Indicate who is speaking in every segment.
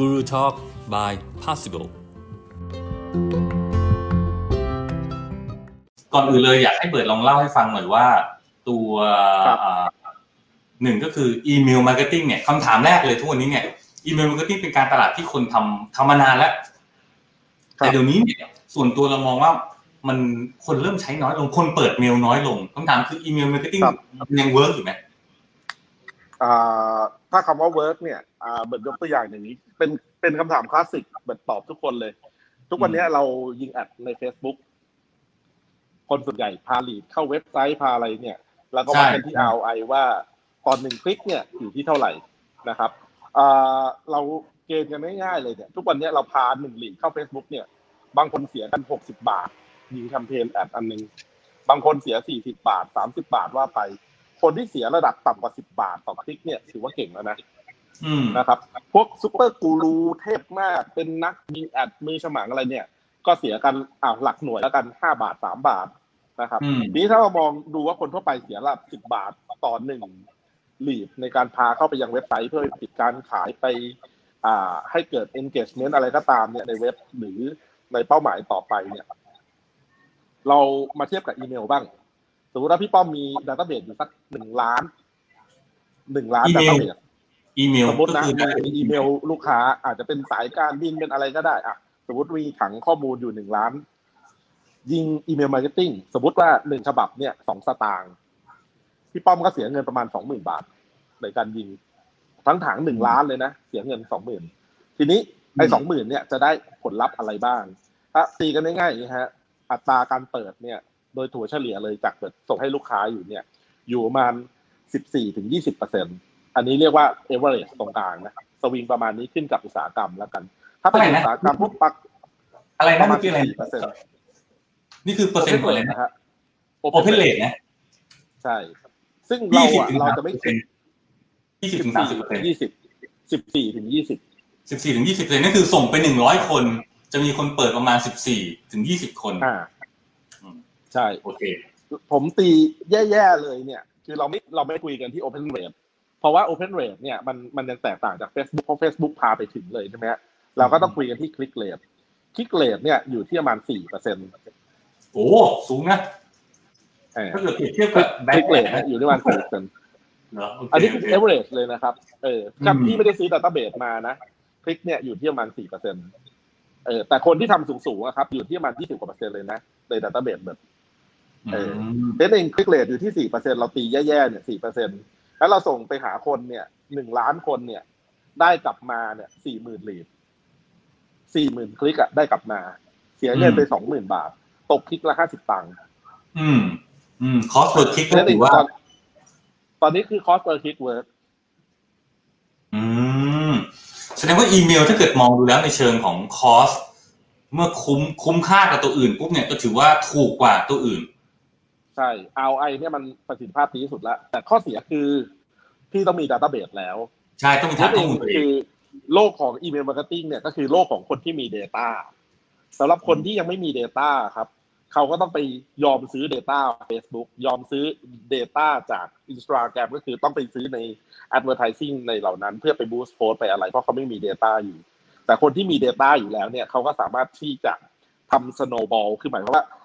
Speaker 1: Guru Talk by Possible
Speaker 2: ก่อนอื่นเลยอยากให้เบิร์ดลองเล่าให้ฟังหน่อยว่า ตัว
Speaker 3: ครับ
Speaker 2: อ่าหนึ่งก็คือ email marketing เนี่ยคำถามแรกเลยทุกวันนี้เนี่ย email marketing เป็นการตลาดที่คนทำทำมานานแล้ว
Speaker 3: ครับ
Speaker 2: แต่เดี๋ยวนี้เนี่ยส่วนตัวเรามองว่ามันคนเริ่มใช้น้อยลงคนเปิดเมลน้อยลงคำถามคือ email marketing
Speaker 3: ครับ
Speaker 2: ยัง work อยู่ไหม
Speaker 3: อ่า ถ้าคำว่า work เนี่ยอ่าเบิร์ดยกตัวอย่างอย่างนี้ เป็นเป็นคำถามคลาสสิกเบิร์ดตอบทุกคนเลย ทุกวันนี้เรายิง ad ใน Facebook คนส่วนใหญ่พา lead เข้าเว็บไซต์พาอะไรเนี่ย แล้วก็วัดกันที่ ROI ว่าตอนหนึ่งคลิกเนี่ยอยู่ที่เท่าไหร่นะครับอ่าเราเกณฑ์กันง่ายๆเลยเนี่ย ทุกวันนี้เราพาหนึ่ง lead เข้า Facebook เนี่ย บางคนเสียกันหกสิบาทยิงแคมเปญ ad อันหนึ่ง บางคนเสียสี่สิบาทสามสิบาทว่าไป คนที่เสียระดับต่ำกว่าสิบาทต่อคลิกเนี่ยถือว่าเก่งแล้วนะ
Speaker 2: อืม
Speaker 3: นะครับ พวกซูเปอร์กูรูเทพมากเป็นนักยิงแอดมือฉมังอะไรเนี่ย ก็เสียกันอ่าหลักหน่วยแล้วกันห้าบาทสามบาทนะครับ
Speaker 2: อืม
Speaker 3: ทีนี้ถ้าเรามองดูว่าคนทั่วไปเสียระดับสิบบาทต่อหนึ่งลีดในการพาเข้าไปยังเว็บไซต์เพื่อปิดการขายไปอ่าให้เกิด engagement อะไรก็ตามเนี่ยในเว็บหรือในเป้าหมายต่อไปเนี่ย เรามาเทียบกับอีเมลบ้าง สมมติว่าพี่ป้อมมี database อยู่สักหนึ่งล้านหนึ่งล้าน
Speaker 2: อีเมล
Speaker 3: ต้าเบส
Speaker 2: อีเมล
Speaker 3: สมมตินะ
Speaker 2: ก็คือได้
Speaker 3: มีอีเมลลูกค้า อาจจะเป็นสายการบินเป็นอะไรก็ได้อะสมมติมีถังข้อมูลอยู่หนึ่งล้าน ยิง email marketing สมมติว่าหนึ่งฉบับเนี่ยสองสตางค์พี่ป้อมก็เสียเงินประมาณสองหมื่นบาทในการยิง ทั้งถังหนึ่งล้านเลยนะ เสียเงินสองหมื่นทีนี้ไอ้สองหมื่นเนี่ยจะได้ผลลัพธ์อะไรบ้างถ้าตีกันง่ายๆอย่างนี้ฮะ อัตราการเปิดเนี่ย โดยถั่วเฉลี่ยเลยจากเปิดส่งให้ลูกค้าอยู่เนี่ย อยู่ประมาณสิบสี่ถึงยี่สิบเปอร์เซ็นอันนี้เรียกว่า average ตรงกลางนะสวิงประมาณนี้ขึ้นกับอุตสาหกรรมแล้วกัน ถ้าเป็น
Speaker 2: เท่าไหร่
Speaker 3: อุ
Speaker 2: นะ
Speaker 3: ตสาหกรรมพวกปัก
Speaker 2: อะไร
Speaker 3: ป
Speaker 2: นะ
Speaker 3: ระมา
Speaker 2: เมื่
Speaker 3: ณ
Speaker 2: อกี้อะไร
Speaker 3: สี่เปอร์เซ็นต์
Speaker 2: นี่คือเปอร์เซ็นต์ของอะไรนะ
Speaker 3: นะฮะ
Speaker 2: โอเพนเลทนะ
Speaker 3: ใช่ ซึ่งเรา
Speaker 2: ยี่สิบ
Speaker 3: อะ
Speaker 2: ถึง
Speaker 3: เรา
Speaker 2: สาม
Speaker 3: จะไม่
Speaker 2: สิบเปอร์เซ็นต์ยี่สิบถึงสามสิบเปอร์เซ็นต์
Speaker 3: ยี่สิบสิบสี่ถึงยี่สิบ
Speaker 2: สิบสี่ถึงยี่สิบเลยนั่นคือส่งไปหนึ่งร้อยคน จะมีคนเปิดประมาณสิบสี่ถึงยี่สิบคน
Speaker 3: อ่า
Speaker 2: อืม
Speaker 3: ใช่
Speaker 2: โอเค
Speaker 3: ผมตีแย่ๆเลยเนี่ย คือเราไม่เราไม่คุยกันที่ Open Rate เพราะว่า Open Rate เนี่ยมันมันยังแตกต่างจาก Facebook เพราะ Facebook พาไปถึงเลยใช่ไหมฮะเราก็ต้องคุยกันที่ Click Rate Click Rate เนี่ยอยู่ที่ประมาณสี่เปอร์เซ็นต์
Speaker 2: โอ้สูงนะ
Speaker 3: เออ
Speaker 2: ถ้าเกิดเปรียบเทียบกับแบง
Speaker 3: Click
Speaker 2: ค์
Speaker 3: Rate นะอยู่ที่ประมาณสี่เปอร์เซ็นต์
Speaker 2: เหรอโอเค
Speaker 3: อันนี้คือ
Speaker 2: โอเค
Speaker 3: average เลยนะครับ เออกับ
Speaker 2: อืม
Speaker 3: ที่ไม่ได้ซื้อ database มานะ คลิกเนี่ยอยู่ที่ประมาณสี่เปอร์เซ็นต์เออแต่คนที่ทำสูงๆอะครับ อยู่ที่ประมาณยี่สิบกว่าเปอร์เซ็นต์เลยนะใน database แบบเออ
Speaker 2: ม
Speaker 3: เทสเองคลิกเรทอยู่ที่สี่เปอร์เซ็นเราตีแย่ๆเนี่ยสี่เปอร์เซ็นแล้วเราส่งไปหาคนเนี่ยหนึ่งล้านคนเนี่ย ได้กลับมาเนี่ยสี่หมื่นลีดสี่หมื่นคลิกอะได้กลับมา เสียเงินไปสองหมื่นบาท ตกคลิกละห้าสิบตังค์
Speaker 2: อืม อืมคอสเปิดคลิก
Speaker 3: เท
Speaker 2: ก็
Speaker 3: สเอ
Speaker 2: ถื
Speaker 3: ง
Speaker 2: อว่า
Speaker 3: ตอนตอนนี้คือ cost per click work
Speaker 2: อืมแสดงว่าอีเมลถ้าเกิดมองดูแล้วในเชิงของคอสเมื่อคุ้มคุ้มค่ากับตัวอื่นปุ๊บเนี่ยก็ถือว่าถูกกว่าตัวอื่น
Speaker 3: ใช่ ROI เนี่ยมันประสิทธิภาพดีที่สุดแล้ว แต่ข้อเสียคือพี่ต้องมี database แล้ว
Speaker 2: ใช่ต้องมีฐานข้อมูลตัวเอ
Speaker 3: คื
Speaker 2: ง
Speaker 3: อโลกของ email marketing เนี่ยก็คือโลกของคนที่มี Data สำหรับคนที่ยังไม่มี Data ครับ เขาก็ต้องไปยอมซื้อ Data Facebook ยอมซื้อ Data จาก Instagram ก็คือต้องไปซื้อใน Advertising ในเหล่านั้น เพื่อไป boost post ไปอะไร เพราะเขาไม่มี Data อยู่ แต่คนที่มี Data อยู่แล้วเนี่ยเขาก็สามารถที่จะทำ snowball คือหมายความว่าอ่า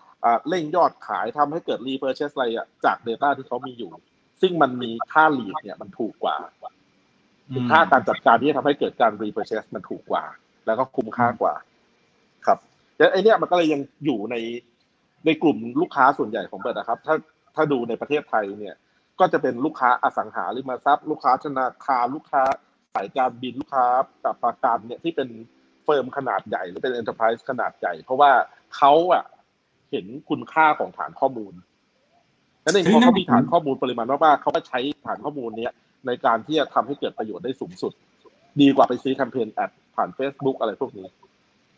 Speaker 3: เร่งยอดขายทำให้เกิด repurchase อะไรอะจาก Data ที่เขามีอยู่ ซึ่งมันมีค่า lead เนี่ยมันถูกกว่า
Speaker 2: อืม
Speaker 3: ค่าการจัดการที่จะทำให้เกิดการ repurchase มันถูกกว่า แล้วก็คุ้มค่ากว่า ครับแล้วไอเนี่ยมันก็เลยยังอยู่ในในกลุ่มลูกค้าส่วนใหญ่ของเบิร์ดนะครับ ถ้าถ้าดูในประเทศไทยเนี่ย ก็จะเป็นลูกค้าอสังหาริมทรัพย์ ลูกค้าธนาคารลูกค้าสายการบินลูกค้ากับประกันเนี่ยที่เป็น firm ขนาดใหญ่หรือเป็น enterprise ขนาดใหญ่ เพราะว่าเขาอะ เห็นคุณค่าของฐานข้อมูลนั่นเองพอเขามีฐานข้อมูลปริมาณมากๆเขาก็ใช้ฐานข้อมูลเนี้ยในการที่จะทำให้เกิดประโยชน์ได้สูงสุด ดีกว่าไปซื้อแคมเปญ ad ผ่าน Facebook อะไรพวกนี้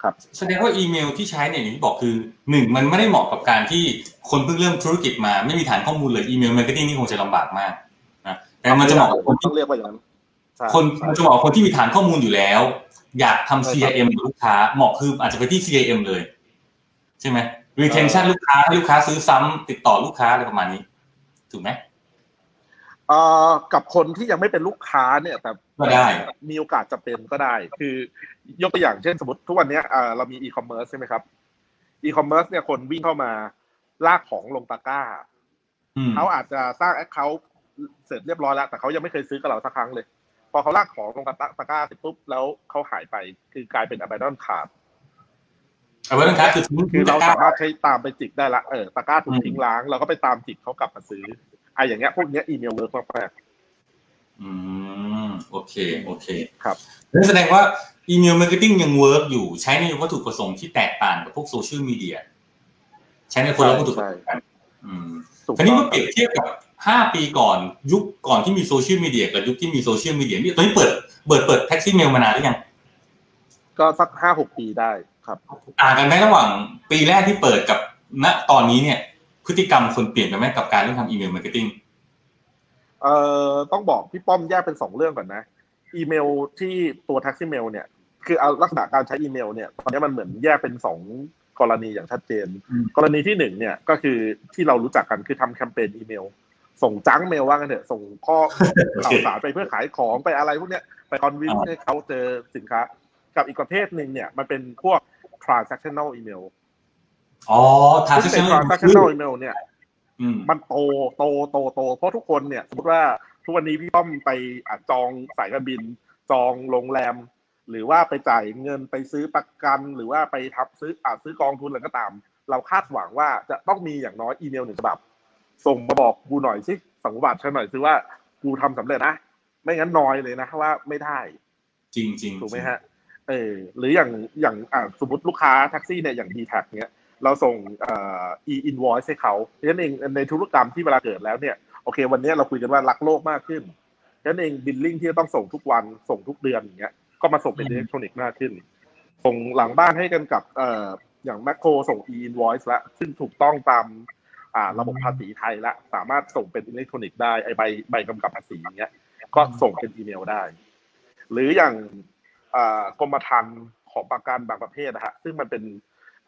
Speaker 3: ครับ
Speaker 2: แสดงว่าอีเมลที่ใช้เนี่ยอย่างที่บอกคือหนึ่งมันไม่ได้เหมาะกับการที่คนเพิ่งเริ่มธุรกิจมา ไม่มีฐานข้อมูลเลย email marketing นี่คงจะลำบากมากนะแต่มันจะเหมาะกับคน
Speaker 3: ต้
Speaker 2: ที่ต้
Speaker 3: องเรียกว่าอย่างนั้นใช่
Speaker 2: คนมันจะเหมาะกับคนที่มีฐานข้อมูลอยู่แล้ว อยากทำ
Speaker 3: ใช่ครับ
Speaker 2: CRM กับลูกค้าเหมาะคืออาจจะไปที่ CRM เลย ใช่ไหม retention ลูกค้าให้ลูกค้าซื้อซ้ำติดต่อลูกค้าอะไรประมาณนี้ ถูกไหม
Speaker 3: เอ่อกับคนที่ยังไม่เป็นลูกค้าเนี่ยแต่
Speaker 2: ก็ได้
Speaker 3: มีโอกาสจะเป็นก็ได้ คือยกตัวอย่างเช่นสมมติทุกวันเนี้ยเอ่อเรามีอีคอมเมิร์ซใช่ไหมครับอีคอมเมิร์ซเนี่ยคนวิ่งเข้ามาลากของลงตะกร้า
Speaker 2: อืม
Speaker 3: เขาอาจจะสร้าง account เสร็จเรียบร้อยแล้ว แต่เขายังไม่เคยซื้อกับเราสักครั้งเลย พอเขาลากของลงตะกร้าเสร็จปุ๊บแล้วเขาหายไปคือกลายเป็น abandon cart
Speaker 2: เอาไว้นะครับคือทิ้ง
Speaker 3: คือเรา
Speaker 2: ตะกร้า
Speaker 3: สามารถใช้ตามไปจิกได้ละเออตะกร้าถู
Speaker 2: อืม
Speaker 3: ทิ้งร้างเราก็ไปตามจิกเขากลับมาซื้อไอ้อย่างเงี้ยพวกเนี้ยอีเมล work มาก
Speaker 2: อืมโอเคโอเค
Speaker 3: ๆครับ
Speaker 2: นั่นแสดงว่า email marketing ยัง work อยู่ใช้ในวัตถุประสงค์ที่แตกต่างกับพวกโซเชียลมีเดียใช้ในคนละวัตถุประสงค์กันอืม
Speaker 3: ถูก
Speaker 2: ทีนี้
Speaker 3: ต้อ
Speaker 2: เมื่อเปรียบเทียบกับห้าปีก่อนยุคก่อนที่มีโซเชียลมีเดียกับยุคที่มีโซเชียลมีเดียนี่ตอนนี้เปิดเปิดเปิด Taximail มานานหรือยัง
Speaker 3: ก็สักห้าหกปีได้ ครับ
Speaker 2: ต่างกันไหมระหว่างปีแรกที่เปิดกับณตอนนี้เนี่ยพฤติกรรมคนเปลี่ยนไปไหมกับการเรื่องทำ email marketingเอ่
Speaker 3: อต้องบอกพี่ป้อมแยกเป็นสองเรื่องก่อนนะ อีเมลที่ตัว Taximail เนี่ย คือเอาลักษณะการใช้อีเมลเนี่ยตอนนี้มันเหมือนแยกเป็นสองกรณีอย่างชัดเจน กรณีที่หนึ่งเนี่ยก็คือที่เรารู้จักกันคือทำแคมเปญอีเมล ส่งจังเมลว่ากันเถอะส่งข้อข่าวสารไปเพื่อขายของไปอะไรพวกเนี้ยไปคอนวินให้เขาเจอสินค้า กับอีกประเภทหนึ่งเนี่ยมันเป็นพวก transactional email
Speaker 2: อ๋อทาง
Speaker 3: ซึ่ง
Speaker 2: เซ็
Speaker 3: เป็น
Speaker 2: น
Speaker 3: transactional email เนี่ย
Speaker 2: อืม
Speaker 3: มันโตโตโตโต เพราะทุกคนเนี่ย สมมติว่าทุกวันนี้พี่ป้อมไปอะจองสายการบิน จองโรงแรม หรือว่าไปจ่ายเงินไปซื้อประกันหรือว่าไปทับซื้ออะซื้อกองทุนอะไรก็ตาม เราคาดหวังว่าจะต้องมีอย่างน้อยอีเมลหนึ่งฉบับ ส่งมาบอกกูหน่อยสิสังบัติฉันหน่อยสิว่ากูทำสำเร็จนะ ไม่งั้นน้อยเลยนะว่าไม่ได้
Speaker 2: จริงจริง
Speaker 3: ถูกไหมฮะ เออหรืออย่างอย่างอ่าสมมติลูกค้าแท็กซี่เนี่ยอย่าง d t แท็เนี้ยเราส่งเอ่อ e invoice ให้เขาฉะนั้นเองในธุรกรรมที่เวลาเกิดแล้วเนี่ยโอเค วันนี้เราคุยกันว่ารักโลกมากขึ้นฉะนั้นเองบิลลิ่งที่จะต้องส่งทุกวันส่งทุกเดือนอย่างเงี้ยก็มาส่งเป็นอิเล็กทรอนิกส์มากขึ้น ส่งหลังบ้านให้กันกับเอ่ออย่างแมคโครส่ง e invoice ละซึ่งถูกต้องตามอ่าระบบภาษีไทยละสามารถส่งเป็นอิเล็กทรอนิกส์ได้ไอใบใบกำกับภาษีอย่างเงี้ยก็ส่งเป็นอีเมลได้ หรืออย่างอ่า กรมธรรม์ของประกันบางประเภทนะฮะซึ่งมันเป็น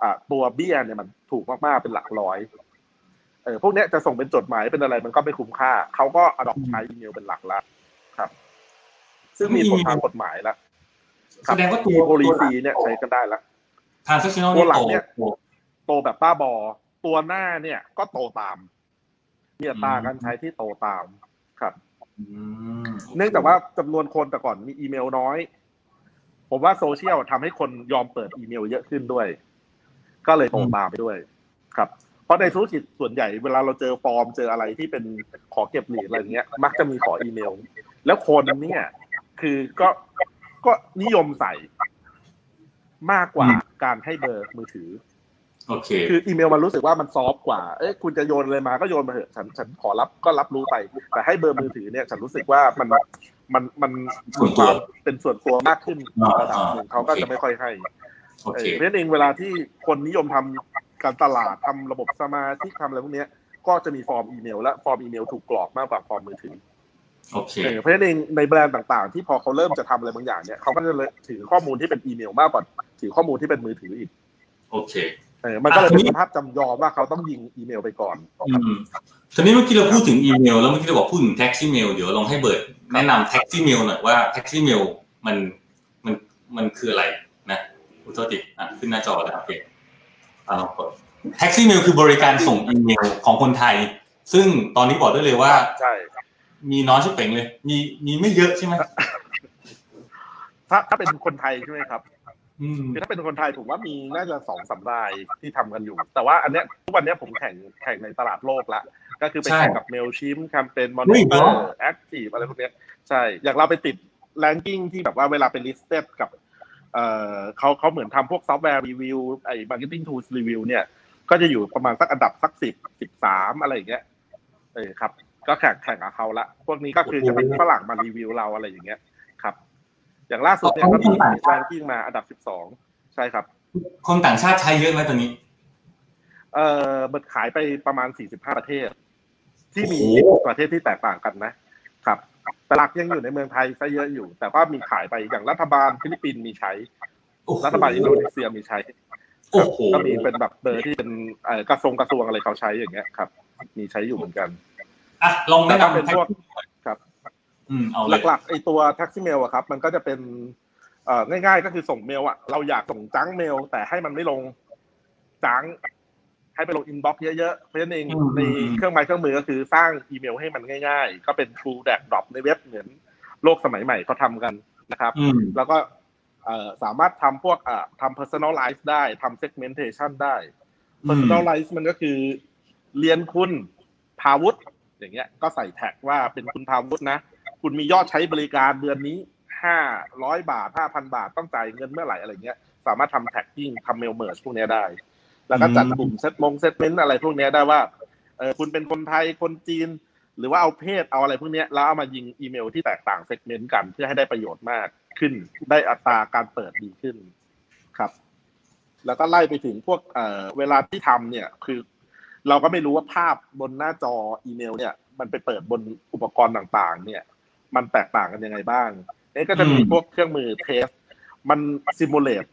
Speaker 3: อ่าตัวเบี้ยเนี่ยมันถูกมากๆเป็นหลักร้อยเออพวกเนี้ยจะส่งเป็นจดหมายเป็นอะไรมันก็ไม่คุ้มค่า เขาก็อดอปใช้อีเมลเป็นหลักละครับ ซึ่งมีผลทางกฎหมายแล้ว
Speaker 2: แสดงว่าตัว
Speaker 3: policy เนี่ยใช้กันได้แล้ว
Speaker 2: transaction
Speaker 3: ตัวหลังเนี่ย
Speaker 2: โต
Speaker 3: โตแบบบ้าบอ ตัวหน้าเนี่ยก็โตตามมีอัตราการใช้ที่โตตามครับ
Speaker 2: อืม
Speaker 3: เนื่องจากว่าจำนวนคนแต่ก่อนมีอีเมลน้อย ผมว่าโซเชียลทำให้คนยอมเปิดอีเมลเยอะขึ้นด้วย ก็เลยโตตามไปด้วย ครับ เพราะในธุรกิจส่วนใหญ่เวลาเราเจอฟอร์มเจออะไรที่เป็นขอเก็บหลีดอะไรอย่างเงี้ย มักจะมีขออีเมล แล้วคนเนี่ยคือก็ก็นิยมใส่มากกว่าการให้เบอร์มือถือ
Speaker 2: โอเค
Speaker 3: คืออีเมลมันรู้สึกว่ามันซอฟต์กว่า เอ้ยคุณจะโยนอะไรมาก็โยนมาเถอะฉันฉันขอรับก็รับรู้ไป แต่ให้เบอร์มือถือเนี่ย ฉันรู้สึกว่ามัน มันมัน
Speaker 2: ส่วนตัว
Speaker 3: เป็นส่วนตัวมากขึ้น
Speaker 2: อ่า
Speaker 3: ระดับหนึ่ง
Speaker 2: อ่า
Speaker 3: เขาก็
Speaker 2: โอเค
Speaker 3: จะไม่ค่อยให้
Speaker 2: โอ
Speaker 3: เอ
Speaker 2: เค
Speaker 3: อเพราะฉะนั้นเองเวลาที่คนนิยมทำการตลาดทำระบบสมาชิกทำอะไรพวกเนี้ยก็จะมีฟอร์มอีเมล และฟอร์มอีเมลถูกกรอกมากกว่าฟอร์มมือถือ
Speaker 2: โอเค
Speaker 3: เออเพราะฉะนั้นเองในแบรนด์ต่างๆ ที่พอเขาเริ่มจะทำอะไรบางอย่างเนี่ยเขาก็จะเลยถือข้อมูลที่เป็นอีเมลมากกว่าถือข้อมูลที่เป็นมือถืออีก
Speaker 2: โอเค
Speaker 3: เออมันก็เลยเป็น
Speaker 2: อะทีนี้
Speaker 3: สภาพจำยอมว่าเขาต้องยิงอีเมลไปก่อน
Speaker 2: อืมทีนี้เมื่อกี้เราพูดถึงอีเมล แล้วเมื่อกี้เราบอกพูดถึง Taximail เดี๋ยวลองให้เบิร์ด แนะนำ Taximail หน่อยว่า Taximail มันมันมันคืออะไรนะอุ๊ยโทษทีอะขึ้นหน้าจอแล้วโอเคอ่าลองกด Taximail คือบริการส่งอีเมลของคนไทย ซึ่งตอนนี้บอกได้เลยว่า
Speaker 3: ใช่
Speaker 2: มีน้อยชิบเป่งเลย มีมีไม่เยอะใช่ไหม
Speaker 3: ถ้าถ้าเป็นคนไทยใช่ไหมครับ
Speaker 2: อืม
Speaker 3: คือถ้าเป็นคนไทยผมว่ามีน่าจะสองสามรายที่ทำกันอยู่ แต่ว่าอันเนี้ยทุกวันเนี้ยผมแข่งแข่งในตลาดโลกละ ก็คือไปแข่งกับ Mailchimp Campaign Monitor Active อะไรพวกเนี้ยใช่ อย่างเราไปติดแ a งกิ้งที่แบบว่าเวลาเป็น listed กับเอ่อเขาเขาเหมือนทำพวก software review ไอ้ marketing tools review เนี่ย ก็จะอยู่ประมาณสักอันดับสักสิบสิบสามอะไรอย่างเงี้ยเออครับ ก็แข่งแข่งกับเขาละ พวกนี้ก็คือจะเป็นฝรั่งมารีวิวเราอะไรอย่างเงี้ยครับ อย่างล่าสุดเนี่ยก็มี ranking มาอันดับสิบสองใช่ครับ
Speaker 2: คนต่างชาติใช้เยอะไหมตอนนี้
Speaker 3: เอ่อเบิร์ดขายไปประมาณ45ประเทศ ที่มี
Speaker 2: โอ้โห
Speaker 3: ประเทศที่แตกต่างกันนะครับแต่หลักยังอยู่ในเมืองไทยซะเยอะอยู่ แต่ก็มีขายไปอย่างรัฐบาลฟิลิปปินส์มีใช้
Speaker 2: โอ้โห
Speaker 3: รัฐบาลอินโดนีเซียมีใช้
Speaker 2: โอ้โห
Speaker 3: ก็มีเป็นแบบเบอร์ที่เป็นเอ่อกระทรวงกระทรวงอะไรเขาใช้อย่างเงี้ยครับ มีใช้อยู่เหมือนกัน
Speaker 2: อะลองแนะ
Speaker 3: แต่ถ้าเป็นพวก
Speaker 2: อืมเอาเลย
Speaker 3: หลักๆไอตัว Taximail อะครับ มันก็จะเป็นเอ่อง่ายๆก็คือส่งเมลอะเราอยากส่ง junk mail แต่ให้มันไม่ลงjunk ให้ไปลง inbox เยอะๆ เพราะฉะนั้นเองในเครื่องไม้เครื่องมือก็คือสร้างอีเมลให้มันง่าย ๆ ก็เป็น tool drag drop ในเว็บเหมือนโลกสมัยใหม่เขาทำกันนะครับ
Speaker 2: อืม
Speaker 3: แล้วก็เอ่อสามารถทำพวกเอ่อทำ personalize ได้ทำ segmentation ได้ personalize มันก็คือเรียนคุณภาวุธอย่างเงี้ย ก็ใส่ tag ว่าเป็นคุณภาวุธนะ คุณมียอดใช้บริการเดือนนี้ห้าร้อยบาทห้าพันบาทต้องจ่ายเงินเมื่อไหร่อะไรเงี้ย สามารถทำ tagging ทำ mail merge พวกเนี้ยได้ แล้วก็จัดกลุ่ม segment segment อะไรพวกเนี้ยได้ว่าเออคุณเป็นคนไทยคนจีน หรือว่าเอาเพศเอาอะไรพวกเนี้ยแล้วเอามายิงอีเมลที่แตกต่าง segment กันเพื่อให้ได้ประโยชน์มากขึ้น ได้อัตราการเปิดดีขึ้นครับ แล้วก็ไล่ไปถึงพวกเอ่อเวลาที่ทำเนี่ยคือ เราก็ไม่รู้ว่าภาพบนหน้าจออีเมล เนี่ย มันไปเปิดบนอุปกรณ์ต่างๆ เนี่ย มันแตกต่างกันยังไงบ้างเอ๊ะก็จะมี
Speaker 2: อืม
Speaker 3: พวกเครื่องมือ test มัน simulate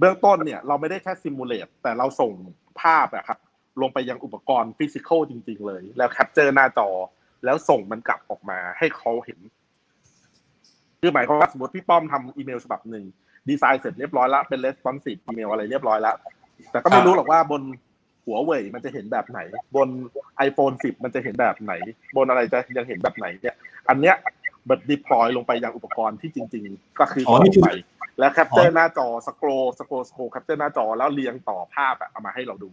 Speaker 3: เบื้องต้นเนี่ยเราไม่ได้แค่ simulate แต่เราส่งภาพอะครับลงไปยังอุปกรณ์ physical จริง ๆ เลย แล้ว capture หน้าจอ แล้วส่งมันกลับออกมาให้เขาเห็น คือหมายความว่าสมมติพี่ป้อมทำอีเมลฉบับหนึ่งดีไซน์เสร็จเรียบร้อยแล้วเป็น responsive อีเมลอะไรเรียบร้อยแล้วแต่ก็ไม่รู้หรอกว่าบนหัวเว่ยมันจะเห็นแบบไหน บน iPhone 10 มันจะเห็นแบบไหน บนอะไรจะยังเห็นแบบไหนเนี่ย อันเนี้ยบัด deploy ลงไปยังอุปกรณ์ที่จริง ๆ ก็คือ
Speaker 2: อ๋อนี่
Speaker 3: ส่ง
Speaker 2: คือ
Speaker 3: ไป แล้ว capture หน้าจอ scroll scroll scroll capture หน้าจอแล้วเรียงต่อภาพอะเอามาให้เราดู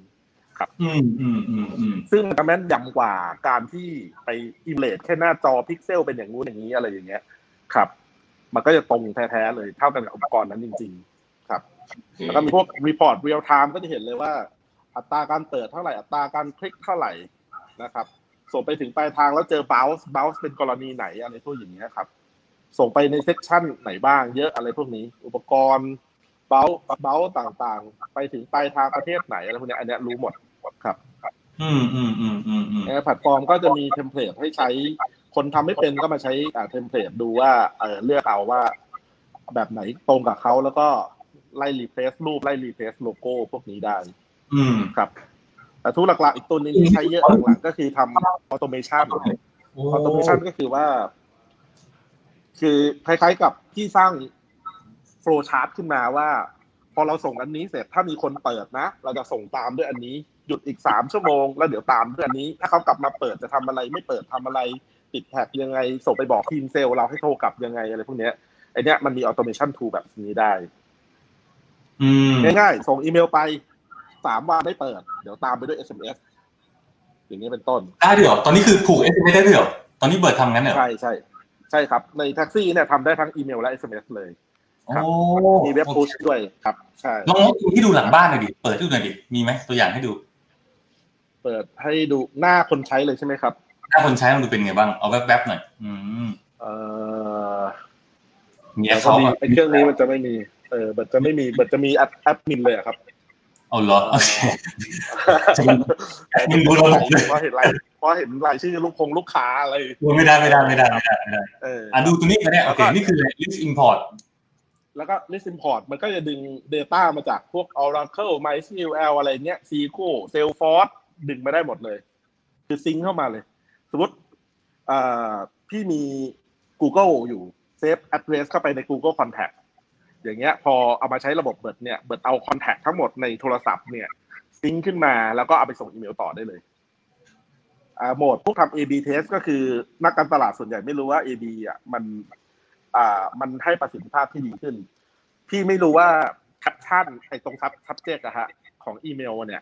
Speaker 2: อืมอืมอืมอืม
Speaker 3: ซึ่งมันจะแม่นยำกว่าการที่ไป emulate แค่หน้าจอพิกเซลเป็นอย่างงู้นอย่างนี้อะไรอย่างเงี้ย ครับ มันก็จะตรงแท้ๆเลยเท่ากันกับอุปกรณ์นั้นจริง ๆ ครับ แล้วก็มีพวก report real-time ก็จะเห็นเลยว่า อัตราการเปิดเท่าไหร่อัตราการคลิกเท่าไหร่นะครับส่งไปถึงปลายทางแล้วเจอ bounce bounce เป็นกรณีไหนอะไรพวกอย่างเงี้ยครับ ส่งไปใน section ไหนบ้างเยอะอะไรพวกนี้ อุปกรณ์ bounce bounce ต่างๆ ไปถึงปลายทางประเทศไหนอะไรพวกเนี้ยอันเนี้ยรู้หมดครับ
Speaker 2: อืมอืมอืมอืมอืม
Speaker 3: ในแพลตฟอร์มก็จะมี template ให้ใช้คนทำไม่เป็นก็มาใช้อ่า template ดูว่าเออเลือกเอาว่า แบบไหนตรงกับเขาแล้วก็ไล่ replace รูปไล่ replace โลโก้พวกนี้ได้
Speaker 2: อืม
Speaker 3: ครับแต่ทุกหลักๆอีกตัวหนึงที่ใช้เยอะหลังๆก็คือทำ automation automation ก็คือว่า คือคล้ายๆกับที่สร้าง flowchart ขึ้นมาว่า พอเราส่งอันนี้เสร็จถ้ามีคนเปิดนะ เราจะส่งตามด้วยอันนี้ หยุดอีกสามชั่วโมง แล้วเดี๋ยวตามด้วยอันนี้ ถ้าเขากลับมาเปิดจะทำอะไรไม่เปิดทำอะไรติด tag ยังไง ส่งไปบอกทีมเซลล์เราให้โทรกลับยังไงอะไรพวกเนี้ยไอเนี้ยมันมี automation tool แบบนี้ได้
Speaker 2: อืม
Speaker 3: ง่ายๆส่งอีเมลไปสามวันไม่เปิด เดี๋ยวตามไปด้วย SMS อย่างนี้เป็นต้น
Speaker 2: ได้ด้วยเหรอตอนนี้คือผูก SMS ได้ด้วยเหรอตอนนี้เบิร์ดทำงั้นเหรอ
Speaker 3: ใช่ใช่ ใช่ครับ ในแท็กซี่เนี่ยทำได้ทั้งอีเมลและ SMS เลย
Speaker 2: โอ้
Speaker 3: ครับมี web push ด้วยครับ ใช่
Speaker 2: ลองให้ดูหลังบ้านหน่อยดิ เปิดให้ดูหน่อยดิ มีไหมตัวอย่างให้ดู
Speaker 3: เปิดให้ดูหน้าคนใช้เลยใช่ไหมครับ
Speaker 2: ถ้าคนใช้มันดูเป็นไงบ้าง เอาแวบๆหน่อย อืม
Speaker 3: เอ่อ
Speaker 2: มีแอ
Speaker 3: แต่
Speaker 2: ป
Speaker 3: พอ
Speaker 2: เขา
Speaker 3: ดี
Speaker 2: อะ
Speaker 3: ไอ้เครื่องนี้มันจะไม่มี เออ มันจะไม่มี มันจะมีแอปแอปมินเลยอะครับ
Speaker 2: เอาเหรอโอเคจะมีแอปมินรู้ระบบด้วย
Speaker 3: เพราะเห็นรายเพราะเห็นรายชื่อลูกคงลูกค้าอะไร
Speaker 2: ไม่ได้ไม่ได้ไม่ได้ไม่ได้ไม่ได้
Speaker 3: เออ
Speaker 2: อะดูตัวนี้ก็ได้โอเคนี่คือ list import
Speaker 3: แล้วก็ list import มันก็จะดึง Data มาจากพวก Oracle MySQL อะไรเนี้ย SQL Salesforce ดึงมาได้หมดเลย คือ sync เข้ามาเลย สมมติอ่าพี่มี Google อยู่ Save Address เข้าไปใน Google Contact อย่างเงี้ยพอเอามาใช้ระบบเบิร์ดเนี่ยเบิร์ดเอา Contact ทั้งหมดในโทรศัพท์เนี่ย sync ขึ้นมาแล้วก็เอาไปส่งอีเมลต่อได้เลยอ่าโหมดพวกทำ A/B test ก็คือนักการตลาดส่วนใหญ่ไม่รู้ว่า A/B อะมันอ่ามันให้ประสิทธิภาพที่ดีขึ้น พี่ไม่รู้ว่าแคปชั่นไอ้ตรงซับ subject อะฮะของอีเมลเนี่ย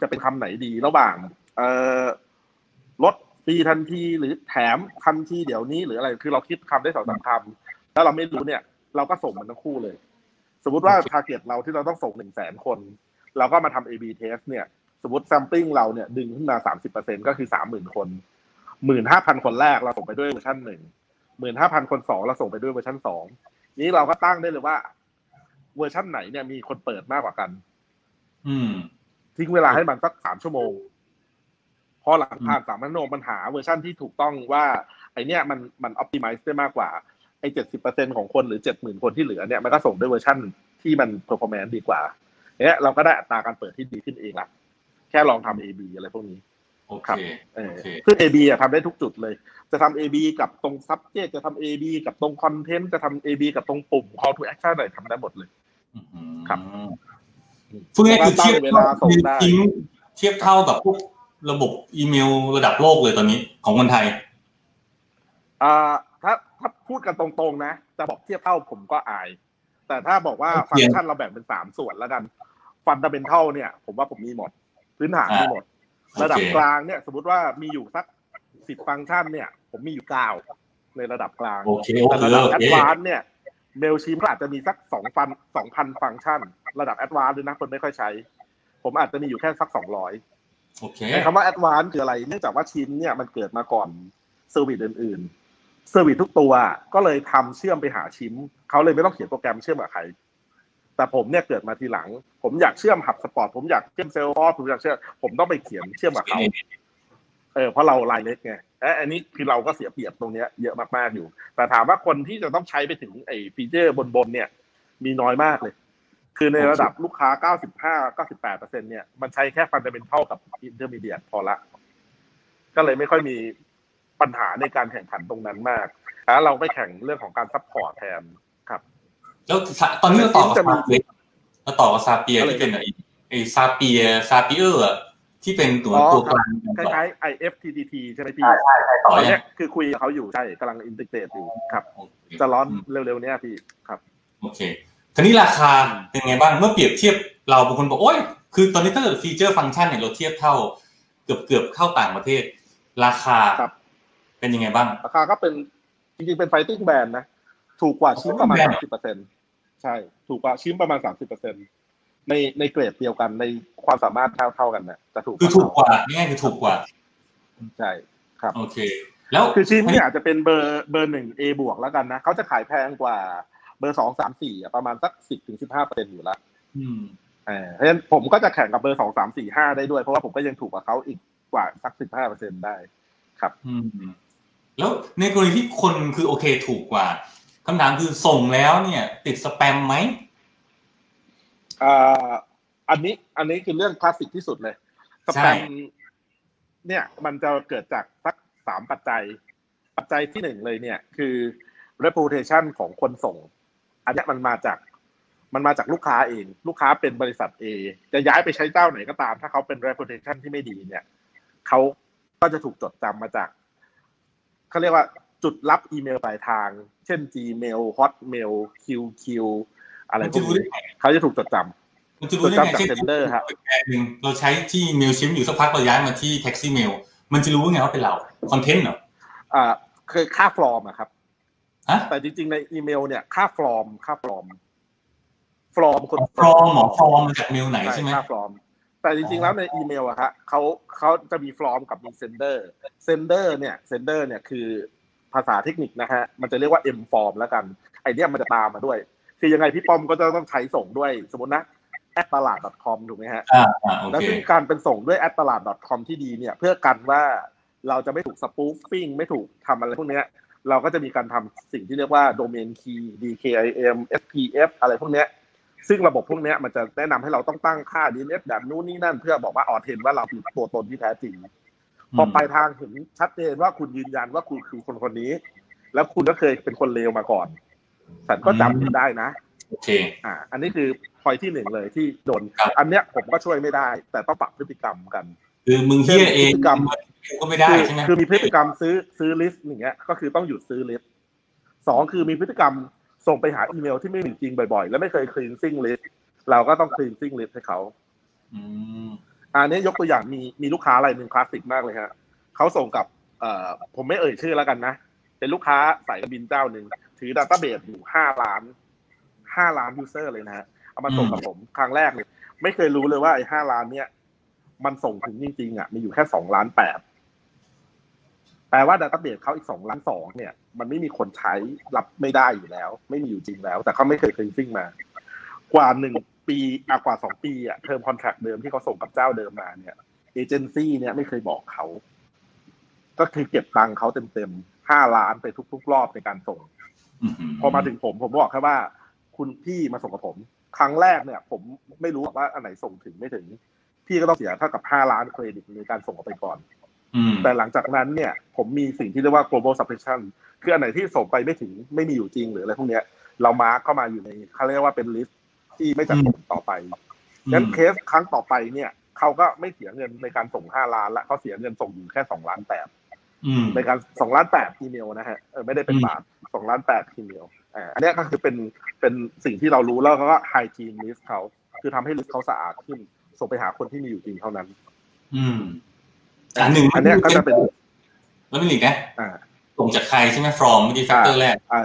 Speaker 3: จะเป็นคำไหนดีระหว่าง เอ่อลดฟรีทันทีหรือแถมทันทีเดี๋ยวนี้หรืออะไร คือเราคิดคำได้สองสามคำแล้วเราไม่รู้เนี่ย เราก็ส่งมันทั้งคู่เลย สมมุติว่า t a r g e t เราที่เราต้องส่งหนึ่งแสนคน เราก็มาทำ A/B test เนี่ย สมมติ sampling เราเนี่ยดึงขึ้นมาสามสิบเปอร์เซ็นก็คือสามหมื่นคนหมื่นห้าพันคนแรกเราส่งไปด้วยเวอร์ชันหนึ่งหมื่นห้าพันคนสองเราส่งไปด้วยเวอร์ชันสองนี้เราก็ตั้งได้เลยว่าเวอร์ชันไหนเนี่ยมีคนเปิดมากกว่ากัน
Speaker 2: อืม
Speaker 3: ทิ้งเวลาให้มันสักสามชั่วโมง พอหลังผ่านสามชั่วโมงมันหาเวอร์ชันที่ถูกต้องว่า ไอเนี้ยมันมันอ p ติ m i z e ได้มากกว่าไอเจ็ดสิบเปอร์เซ็นของคนหรือเจ็ดหมื่นคนที่เหลือเนี่ยมันก็ส่งด้วยเวอร์ชันที่มัน performance ดีกว่าเนี้ยเราก็ได้อัตราการเปิดที่ดีขึ้นเองละแค่ลองทำ A/B อะไรพวกนี้
Speaker 2: โอเค
Speaker 3: ครับเออ
Speaker 2: โอเค
Speaker 3: ซึ่ง A/B อะทำได้ทุกจุดเลย จะทำ A/B กับตรง subject จะทำ A/B กับตรง content จะทำ A/B กับตรงปุ่ม call to action อะไรทำได้หมดเลย
Speaker 2: อืม
Speaker 3: ครับ
Speaker 2: พูดง่ายๆคือเทียบ
Speaker 3: เวลาส่งได้
Speaker 2: ทิ้งเทียบเท่ากับพวกระบบอีเมลระดับโลกเลยตอนนี้ของคนไทย
Speaker 3: อ่าถ้าถ้า พูดกันตรงๆนะ จะบอกเทียบเท่าผมก็อาย แต่ถ้าบอกว่า
Speaker 2: โอเค
Speaker 3: ฟังก์ชันเราแบ่งเป็นสามส่วนแล้วกัน fundamental เนี่ย ผมว่าผมมีหมด พื้นฐานมีหมด ระดับกลางเนี่ย สมมติว่ามีอยู่สักสิบฟังก์ชันเนี่ย ผมมีอยู่เก้าในระดับกลาง
Speaker 2: โอเค
Speaker 3: แต่ระดับ advance
Speaker 2: เนี่
Speaker 3: ย Mailchimp ก็อาจจะมีสักสองพันสองพันฟังก์ชัน ระดับ advance ด้วยนะคนไม่ค่อยใช้ ผมอาจจะมีอยู่แค่สักสองร้อย
Speaker 2: โอเค
Speaker 3: ไอ้คำว่า advance คืออะไร เนื่องจากว่า Chimp เนี่ยมันเกิดมาก่อน service อื่นๆ service ทุกตัวก็เลยทำเชื่อมไปหา Chimpเขาเลยไม่ต้องเขียนโปรแกรมเชื่อมกับใครแต่ผมเนี่ยเกิดมาทีหลัง ผมอยากเชื่อม HubSpot ผมอยากเชื่อม Salesforce ผมอยากเชื่อมผมต้องไปเขียนเชื่อมกับเขาเออเพราะเรารายเล็กไงเอะอันนี้คือเราก็เสียเปรียบตรงเนี้ยเยอะมากๆอยู่ แต่ถามว่าคนที่จะต้องใช้ไปถึงไอ้ feature บนๆเนี่ย มีน้อยมากเลย คือในระดับลูกค้า 95 98เปอร์เซ็นเนี่ยมันใช้แค่ fundamental กับ intermediate พอละ ก็เลยไม่ค่อยมี ปัญหาในการแข่งขันตรงนั้นมากแล้วเราไปแข่งเรื่องของการซัพพอร์ตแทนครับ
Speaker 2: แล้วตอนนี้เราต่อกับ
Speaker 3: จะมี
Speaker 2: ซาเปียเราต่อกับซาเปีย
Speaker 3: อะไร
Speaker 2: ที่เป็นไอ้ไอ้ซาเปียซาเปียร์อะที่เป็นตัว
Speaker 3: อ๋อ
Speaker 2: ตัว
Speaker 3: ค
Speaker 2: ก
Speaker 3: รับ
Speaker 2: ลางกัน
Speaker 3: ค
Speaker 2: ต่อ
Speaker 3: ล้ายๆ IFTTT ใช่ไหมพี่
Speaker 2: ต่อ
Speaker 3: ตอน
Speaker 2: ยั
Speaker 3: เนี้
Speaker 2: ง
Speaker 3: ยคือคุยกับเขาอยู่ใช่กำลังอินทิเกรตอยู่ครับ
Speaker 2: โอเค
Speaker 3: จะร้อนเร็วๆเนี้ยพี่ครับ
Speaker 2: โอเคทีนี้ราคาเป็นไงบ้างเมื่อเปรียบเทียบเราบางคนบอกโอ้ยคือตอนนี้ถ้าเกิดฟีเจอร์ฟังก์ชันเนี่ยเราเทียบเท่า เกือบเกือบเข้าต่างประเทศ ราคา
Speaker 3: ครับ
Speaker 2: เป็นยังไงบ้าง
Speaker 3: ราคาก็เป็นจริงๆเป็น fighting brand นะ ถูกกว่าชิ้นประมาณ
Speaker 2: Fighting
Speaker 3: สามสิบเปอร์เซ็นใช่ ถูกกว่าชิ้นประมาณสามสิบเปอร์เซ็นในในเกรดเดียวกันในความสามารถเท่าเท่าๆกันนะจะถูก
Speaker 2: คือถูกกว่าง่ายๆคือถูกกว่า
Speaker 3: ใช่ครับ
Speaker 2: โอเค แล้ว
Speaker 3: คือชิ้นเนี่ยอาจจะเป็นเบอร์เบอร์หนึ่ง A บวกแล้วกันนะเขาจะขายแพงกว่าเบอร์สองสามสี่ประมาณสักสิบถึงสิบห้าเปอร์เซ็นอยู่แล้ว
Speaker 2: อืม
Speaker 3: เออเพราะฉะนั้นผมก็จะแข่งกับเบอร์สองสามสี่ห้าได้ด้วย เพราะว่าผมก็ยังถูกกว่าเขาอีกกว่าสักสิบห้าเปอร์เซ็นได้ครับ
Speaker 2: อืม แล้วในกรณีที่คนคือโอเคถูกกว่าคำถามคือส่งแล้วเนี่ย ติดสแปมไหม
Speaker 3: อ่าอันนี้อันนี้คือเรื่องคลาสสิกที่สุดเลยสแปมเนี่ย มันจะเกิดจากสักสามปัจจัย ปัจจัยที่หนึ่งเลยเนี่ย คือ reputation ของคนส่ง อันนี้มันมาจากมันมาจากลูกค้าเอง ลูกค้าเป็นบริษัท A จะย้ายไปใช้เจ้าไหนก็ตาม ถ้าเขาเป็น reputation ที่ไม่ดีเนี่ย เขาก็จะถูกจดจำมาจาก เขาเรียกว่าจุดรับอีเมลปลายทาง เช่น Gmail Hotmail QQ อะไร
Speaker 2: มัน
Speaker 3: พ
Speaker 2: จะ
Speaker 3: วก
Speaker 2: รู้ได้
Speaker 3: นี้
Speaker 2: ไง
Speaker 3: เขาจะถูกจดจำ
Speaker 2: มันจะรู้ได้ไง
Speaker 3: จดจำจาก
Speaker 2: เช่น
Speaker 3: sender ครับ
Speaker 2: แบรนด์หนึ่งเราใช้ที่เมลชิมอยู่สักพักเราย้ายมาที่แท็กซี่เมลมันจะรู้ไงว่าเป็นเราคอนเทนต์เหรอ
Speaker 3: อ่าคือค่าฟลอร์มอะครับ
Speaker 2: ฮะ
Speaker 3: แต่จริงๆในอีเมลเนี่ยค่าฟลอร์มค่าฟลอร์มฟลอร์มคน
Speaker 2: ฟอร์มหมอฟอร์มมาจากเมลไหนใช่ไหม
Speaker 3: ค่าฟลอร์ม แต่จริงๆแล้วในอีเมลอะฮะเขาเขาจะมีฟลอร์มกับมีเซนเดอร์เซนเดอร์เนี่ยเซนเดอร์เนี่ยคือภาษาเทคนิคนะฮะมันจะเรียกว่า M form แล้วกันไอเนี้ยมันจะตามมาด้วย คือยังไงพี่ป้อมก็จะต้องใช้ส่งด้วย สมมตินะแอดตลาด .com ถูกไหมฮะ
Speaker 2: อ่าอ่าโอ
Speaker 3: แล้ว
Speaker 2: เค
Speaker 3: ซึ่งการเป็นส่งด้วยแอดตลาด .com ที่ดีเนี่ย เพื่อกันว่าเราจะไม่ถูกสปูฟฟิ้งไม่ถูกทำอะไรพวกเนี้ยเราก็จะมีการทำสิ่งที่เรียกว่า domain key DKIM SPF อะไรพวกเนี้ย ซึ่งระบบพวกเนี้ยมันจะแนะนำให้เราต้องตั้งค่า DNS แบบนู้นนี่นั่น เพื่อบอกว่าออเทนว่าเราคือตัวตนที่แท้จริง พอปลายทางเห็นชัดเจนว่าคุณยืนยันว่าคุณคือคนคนนี้ แล้วคุณก็เคยเป็นคนเลวมาก่อน ฉันก็จำคุณได้นะ
Speaker 2: โอเค
Speaker 3: อ่า อันนี้คือพอยที่หนึ่งเลยที่โดน
Speaker 2: ครับ
Speaker 3: อันเนี้ยผมก็ช่วยไม่ได้ แต่ต้องปรับพฤติกรรมกัน
Speaker 2: คือมึงเฮียเอง
Speaker 3: พฤติกรรม
Speaker 2: ก็ไม่ได้
Speaker 3: คือ
Speaker 2: ใช่ไหม
Speaker 3: คือมีพฤติกรรมซื้อซื้อ list อย่างเงี้ย ก็คือต้องหยุดซื้อ list สองคือมีพฤติกรรม ส่งไปหาอีเมลที่ไม่มีจริงบ่อยๆ แล้วไม่เคย cleansing list เราก็ต้อง cleansing list ให้เขา
Speaker 2: อืม
Speaker 3: อันนี้ยกตัวอย่างมีมีลูกค้ารายหนึ่งคลาสสิกมากเลยฮะเขาส่งกับเอ่อผมไม่เอ่ยชื่อแล้วกันนะ เป็นลูกค้าสายการบินเจ้าหนึ่งถือ database อยู่ห้าล้านห้าล้าน user เลยนะฮะเอามาส่งกับผมครั้งแรกเลยไม่เคยรู้เลยว่าไอ้ห้าล้านเนี่ยมันส่งถึงจริงๆอะมีอยู่แค่สองล้านแปดแปลว่า database เขาอีกสองล้านสองเนี่ย มันไม่มีคนใช้รับไม่ได้อยู่แล้ว ไม่มีอยู่จริงแล้ว แต่เขาไม่เคย cleansing มา กว่าหนึ่งปีอะกว่าสองปีอะ term contract เดิมที่เขาส่งกับเจ้าเดิมมาเนี่ยเอเจนซี่เนี่ยไม่เคยบอกเขา ก็คือเก็บตังค์เขาเต็มๆห้าล้านไปทุกๆ รอบในการส่งพอมาถึงผมผมบอกแค่ว่า คุณพี่มาส่งกับผม ครั้งแรกเนี่ย ผมไม่รู้ว่าอันไหนส่งถึงไม่ถึง พี่ก็ต้องเสียเท่ากับห้าล้านเครดิตในการส่งออกไปก่อน แต่หลังจากนั้นเนี่ย ผมมีสิ่งที่เรียกว่า global subscription คืออันไหนที่ส่งไปไม่ถึงไม่มีอยู่จริงหรืออะไรพวกเนี้ย เรา mark เข้ามาอยู่ในเขาเรียกว่าเป็น listที่ไม่จัดส่งต่อไปงั้นเคสครั้งต่อไปเนี่ยเขาก็ไม่เสียเงินในการส่งห้าล้านละเขาเสียเงินส่งอยู่แค่สองล้านแปด
Speaker 2: อืม
Speaker 3: ในการสองล้านแปดอีเมลนะฮะเออไม่ได้เป็นบาทสองล้านแปดอีเมลอ่าอันเนี้ยก็คือเป็นเป็นสิ่งที่เรารู้แล้วก็ hygiene list เขาคือทำให้ list เขาสะอาดขึ้นส่งไปหาคนที่มีอยู่จริงเท่านั้น
Speaker 2: อืม อันหนึ่ง
Speaker 3: อันเนี้ยก็จะเป็น
Speaker 2: แล้วเป็นอีกนะ
Speaker 3: อ่า
Speaker 2: ส่งจากใครใช่ไหม from เมื่อกี้ factor แรก
Speaker 3: อ่า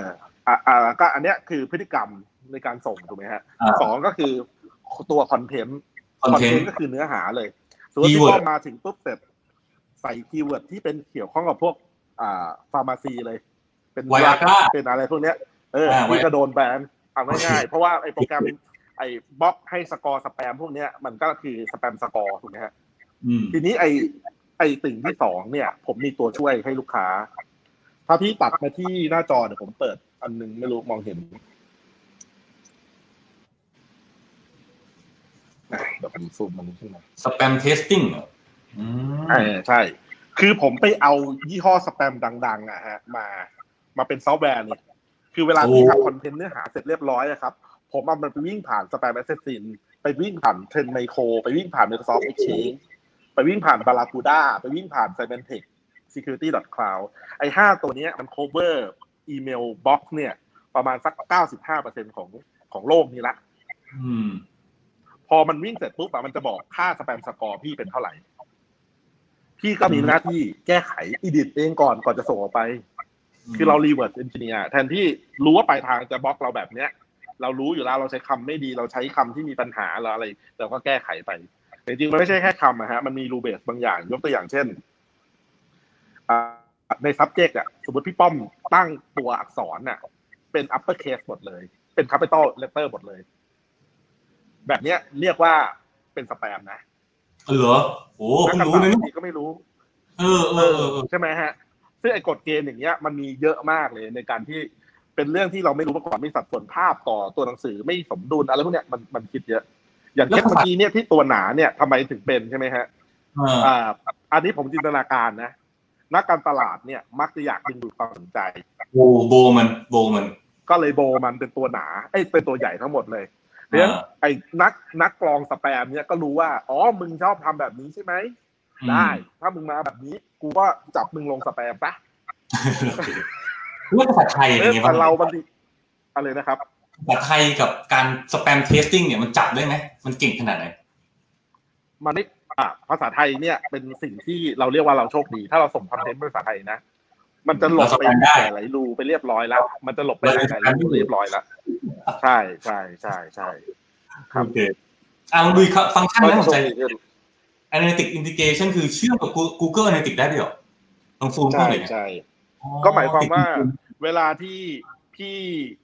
Speaker 3: อ่าอ่าก็อันเนี้ยคือพฤติกรรมในการส่งถูกไหมฮะ
Speaker 2: อ่า
Speaker 3: สองก็คือตัว
Speaker 2: content content
Speaker 3: ก็คือเนื้อหาเลยสมมติ
Speaker 2: คีย์
Speaker 3: ที่
Speaker 2: เวิร์ด
Speaker 3: พ่อมาถึงปุ๊บเสร็จใส่ keyword ที่เป็นเกี่ยวข้องกับพวก อ่า pharmacy เลย เป็น
Speaker 2: ไวอาก้า
Speaker 3: เป็นอะไรพวกเนี้ยเออ
Speaker 2: อ่า
Speaker 3: ที่
Speaker 2: ไว้
Speaker 3: ก็โดนแบนเอาง่ายๆเพราะว่าไอ้โปรแกรมไอ้บล็อกให้ score spam พวกเนี้ยมันก็คือ spam score ถูกไหมฮะ
Speaker 2: อืม
Speaker 3: ทีนี้ไอ้ ไอ้สิ่งที่สองเนี่ย ผมมีตัวช่วยให้ลูกค้า ถ้าพี่ตัดมาที่หน้าจอเดี๋ยวผมเปิด อันนึงไม่รู้มองเห็นอะเดี๋ยวผมซูมมันขึ้นมา
Speaker 2: spam testingอืม
Speaker 3: เออใช่ คือผมไปเอายี่ห้อสแปมดัง ๆอะฮะ มา มาเป็นซอฟต์แวร์เนี่ยคือเวลาที่ทำ content เนื้อหาเสร็จเรียบร้อยอะครับ ผมเอามันไปวิ่งผ่าน SpamAssassin ไปวิ่งผ่าน Trend Micro ไปวิ่งผ่าน Microsoft Exchange ไปวิ่งผ่าน Barracuda ไปวิ่งผ่าน Symantec security.cloud ไอ้ห้าตัวเนี้ยมัน cover email box เนี่ย ประมาณสัก95%ของของโลกนี้ละ
Speaker 2: อืม
Speaker 3: พอมันวิ่งเสร็จปุ๊บอะมันจะบอกค่า spam score พี่เป็นเท่าไหร่ พี่ก็มีหน้าที่แก้ไข edit เองก่อนก่อนจะส่งออกไป คือเรา reverse engineer แทนที่รู้ว่าปลายทางจะบล็อกเราแบบเนี้ย เรารู้อยู่แล้วเราใช้คำไม่ดีเราใช้คำที่มีปัญหาเราอะไรเราก็แก้ไขไปแต่ จริงๆมันไม่ใช่แค่คำอะฮะมันมีรูเบสบางอย่าง ยกตัวอย่างเช่นอ่าใน subject อะสมมติพี่ป้อมตั้งตัวอักษรน่ะ เป็น upper case หมดเลย เป็น capital letter หมดเลย แบบเนี้ยเรียกว่าเป็นสแปมนะ
Speaker 2: เหรอโอ้เพิ่งรู้นะ
Speaker 3: นั
Speaker 2: เนี่
Speaker 3: ก
Speaker 2: ย
Speaker 3: การตลาดก็ไม่รู้
Speaker 2: เออเออเออเออ
Speaker 3: ใช่ไหมฮะ ซึ่งไอ้กฎเกณฑ์อย่างเงี้ย มันมีเยอะมากเลยในการที่เป็นเรื่องที่เราไม่รู้มาก่อนมีสัดส่วนภาพต่อตัวหนังสือไม่สมดุลอะไรพวกเนี้ยมันมันคิดเยอะ อย่างเช่นเมื่อกี้เนี่ยที่ตัวหนาเนี่ยทำไมถึงเป็นใช่ไหมฮะ
Speaker 2: เออ
Speaker 3: อ่าอันนี้ผมจินตนาการนะนักการตลาดเนี่ยมักจะอยากดึงดูดความสนใจ
Speaker 2: โบโบมันโบมัน
Speaker 3: ก็เลยโบมันเป็นตัวหนาเอ้ยเป็นตัวใหญ่ทั้งหมดเลยเพราะฉะนั้น
Speaker 2: อ่า
Speaker 3: ไอ้นักนักกรองสแปมเนี่ยก็รู้ว่าอ๋อมึงชอบทำแบบนี้ใช่ไหม
Speaker 2: อืม
Speaker 3: ได้ ถ้ามึงมาแบบนี้ กูก็จับมึงลงสแปมปะ
Speaker 2: เรื่องภาษาไทยอะไร
Speaker 3: เออ
Speaker 2: เงี้ย
Speaker 3: แต่
Speaker 2: บ้าง
Speaker 3: เราบันทีอะไรนะครับ
Speaker 2: ภาษาไทยกับการ spam testing เนี่ยมันจับได้ไหมมันเก่งขนาดไหน
Speaker 3: มันไม่อะภาษาไทยเนี่ยเป็นสิ่งที่เราเรียกว่าเราโชคดี ถ้าเราส่ง content เป็นภาษาไทยนะมันจะหลบไป
Speaker 2: เราสแปมได้
Speaker 3: หลายรูไปเรียบร้อยแล้ว มันจะหลบไปหลายรูเรียบร้อยแล้วใช่ใช่ใช่ใช่ครับ
Speaker 2: โอเคอ่าลองดูอีกครับฟังก์ชัน
Speaker 3: ก็
Speaker 2: น่าสน
Speaker 3: โช
Speaker 2: ใจ
Speaker 3: คดีขึ้น
Speaker 2: Analytic Integration คือเชื่อมกับ Google Analytics ได้ด้วยเหรอลองซูมเข้า
Speaker 3: ใช่
Speaker 2: หน่อยนะ
Speaker 3: ใช่
Speaker 2: อ๋อ
Speaker 3: ก็หมายความว่า เวลาที่ พี่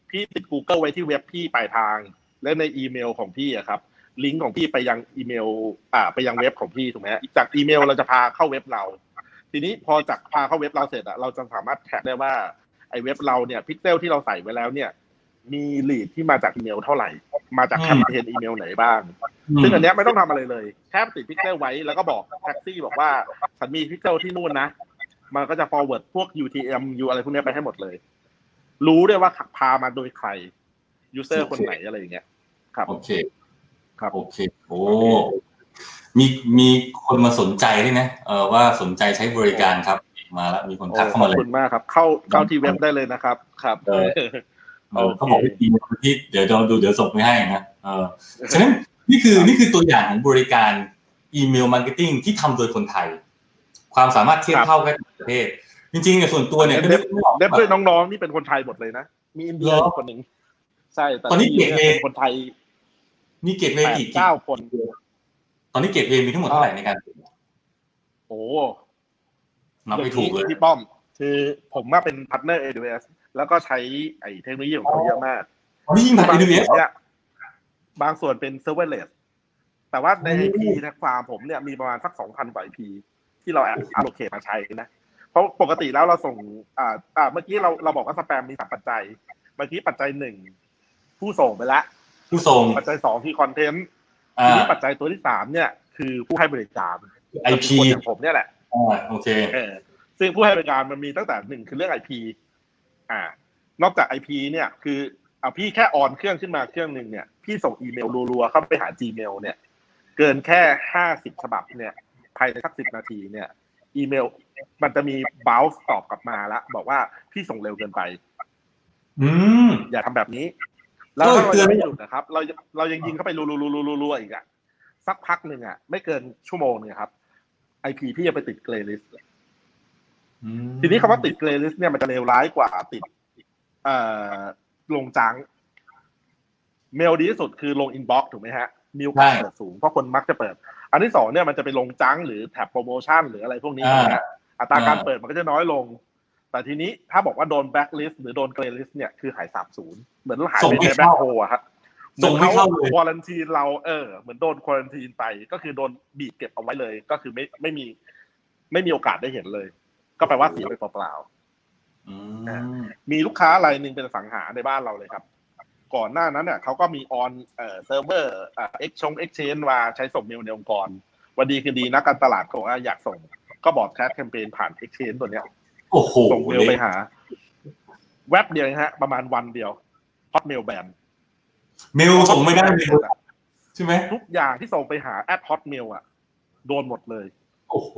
Speaker 3: พี่ติด Google ไว้ที่เว็บพี่ปลายทาง และในอีเมลของพี่อะครับ ลิงก์ของพี่ไปยังอีเมล อ่า ไปยังเว็บของพี่ถูกไหมฮะจากอีเมลเราจะพาเข้าเว็บเรา ทีนี้พอจากพาเข้าเว็บเราเสร็จอะเราจะสามารถ tag ได้ว่าไอ้เว็บเราเนี่ยพิกเซลที่เราใส่ไว้แล้วเนี่ย มี lead ที่มาจากอีเมลเท่าไหร่ มาจากแคมเปญอีเมลไหนบ้าง
Speaker 2: ม
Speaker 3: ซึ่งอันเนี้ยไม่ต้องทำอะไรเลย แค่ติดพิกเซลไว้แล้วก็บอกแท็กซี่บอกว่าฉันมีพิกเซลที่นู่นนะ มันก็จะ forward พวก UTM U อะไรพวกเนี้ยไปให้หมดเลย รู้ด้วยว่าพามาโดยใคร user คนไหนอะไรอย่างเงี้ย ครับ
Speaker 2: โอเค
Speaker 3: ครับ
Speaker 2: โอเคโอ้มีมีคนมาสนใจด้วยนะเออว่าสนใจใช้บริการครับมาแล้วมีคน
Speaker 3: โอ้
Speaker 2: ทักเข้า
Speaker 3: ขอ
Speaker 2: มา
Speaker 3: บ
Speaker 2: เลย
Speaker 3: คุณมากครับ เข้าเข้าที่เว็บได้เลยนะครับ ครับ
Speaker 2: เออเออเขาบอกให้ทีที่เดี๋ยวเราดูเดี๋ยวส่งไปให้นะเออฉะนั้นนี่คือนี่คือตัวอย่างของบริการอีเมลมาร์เก็ตติ้งที่ทำโดยคนไทย ความสามารถเทียบ
Speaker 3: ครับ
Speaker 2: เท่ากันในประเทศ จริงๆเนี่ยส่วนตัวเนี่ยก็
Speaker 3: เด็บ
Speaker 2: นึกไม่ออก
Speaker 3: เด็บด้วยน้องๆนี่เป็นคนไทยหมดเลยนะ มีอินเดีย
Speaker 2: เหรอ
Speaker 3: คนหนึ่งใช่แต่
Speaker 2: ตอนนี้
Speaker 3: ที่
Speaker 2: เกรด A
Speaker 3: เป็นคนไทย
Speaker 2: มีเกตเว
Speaker 3: แป
Speaker 2: ย์
Speaker 3: ด
Speaker 2: กี่
Speaker 3: เก้าคน
Speaker 2: ตอนนี้เกตเวย์มีทั้งหมดเท่าไหร่ในการ
Speaker 3: โอ้
Speaker 2: นับไม่ถูกเลย
Speaker 3: พี่ป้อม คือผมมาเป็น partner AWS แล้วก็ใช้ไอ้เทคโนโลยีของเขาเยอะมาก
Speaker 2: นี่ยิ่งผ่าน
Speaker 3: บาง
Speaker 2: อี
Speaker 3: ส่
Speaker 2: เว
Speaker 3: วนเนี่ยบางส่วนเป็น serverless แต่ว่าใน
Speaker 2: อืม
Speaker 3: IP ในฟาร์มผมเนี่ยมีประมาณสักสองพันกว่า IP ที่เรา allocate มาใช้นะเพ ราะปกติแล้วเราส่ง อ่า อ่า เมื่อกี้เราเราบอกว่าสแปมมีสามปัจจัย เมื่อกี้ปัจจัยหนึ่งผู้ส่งไปละ
Speaker 2: ผู้ส่ง
Speaker 3: ปัจจัยสองที่ content อ่าทีนี้ปัจจัยตัวที่สามเนี่ย คือผู้ให้บริการ
Speaker 2: ไอพี
Speaker 3: คนอย่างผมเนี่ยแหละ
Speaker 2: อ่าโอเค
Speaker 3: เออซึ่งผู้ให้บริการมันมีตั้งแต่หนึ่งคือเรื่องไอพีอ่า นอกจากไอพีเนี่ย คือเอาพี่แค่ออนเครื่องขึ้นมาเครื่องหนึ่งเนี่ยพี่ส่งอีเมลรัวๆเข้าไปหา Gmail เนี่ย เกินแค่ห้าสิบฉบับเนี่ย ภายในสักสิบนาทีเนี่ย อีเมล มันจะมี bounce ตอบกลับมาแล้วบอกว่าพี่ส่งเร็วเกินไป
Speaker 2: อืม
Speaker 3: อย่าทำแบบนี้ แล้ว
Speaker 2: เออ
Speaker 3: เรา
Speaker 2: เตือ
Speaker 3: ยั
Speaker 2: น
Speaker 3: งไม่หยุดนะครับ เราเรายังยิงเข้าไปรัวๆๆๆๆอีกอะสักพักหนึ่งอะไม่เกินชั่วโมงนึงครับ IP พี่จะไปติด greylist
Speaker 2: อืม
Speaker 3: ทีนี้คำว่าติด greylist เนี่ยมันจะเลวร้ายกว่าติด เอ่อลง junk mail ดีที่สุดคือลง inbox ถูกไหมฮะมีโอกาสเปิดสูงเพราะคนมักจะเปิด อันที่สองเนี่ยมันจะไปลง junk หรือ tab promotion หรืออะไรพวกนี้นะฮะ อัตราการเปิดมันก็จะน้อยลง แต่ทีนี้ถ้าบอกว่าโดนแบ็กลิสหรือโดน greylist เนี่ยคือหายสาบศูนย์เหมือนหายไปใน black hole อะครับ
Speaker 2: ส่งไม่เข้าเลย
Speaker 3: quarantine เราเออเหมือนโดน quarantine ไปก็คือโดนบีบเก็บเอาไว้เลย ก็คือไม่ไม่มี ไม่มีโอกาสได้เห็นเลย ก็แปลว่าเสียไปเปล่า
Speaker 2: อืม
Speaker 3: ๆมีลูกค้ารายหนึ่งเป็นอสังหาในบ้านเราเลยครับ ก่อนหน้านั้นเนี่ยเขาก็มี on เอ่อเซิร์ฟเวอร์เอ่อ Exchange Exchange มาใช้ส่งเมลในองค์กรวันดีคืนดีนักการตลาดก็บอกว่าอยากส่ง ก็ broadcast แคมเปญผ่านเอ็กชแนนตัวเนี้ย
Speaker 2: โอ้โห
Speaker 3: ส่งเมลไปหา แว็บเดียวนะฮะ ประมาณวันเดียว Hotmail แบน
Speaker 2: เมลส่งไม่ได้เลยใช่ไหม
Speaker 3: ทุกอย่างที่ส่งไปหา at Hotmail อะ โดนหมดเลย
Speaker 2: โอ้โห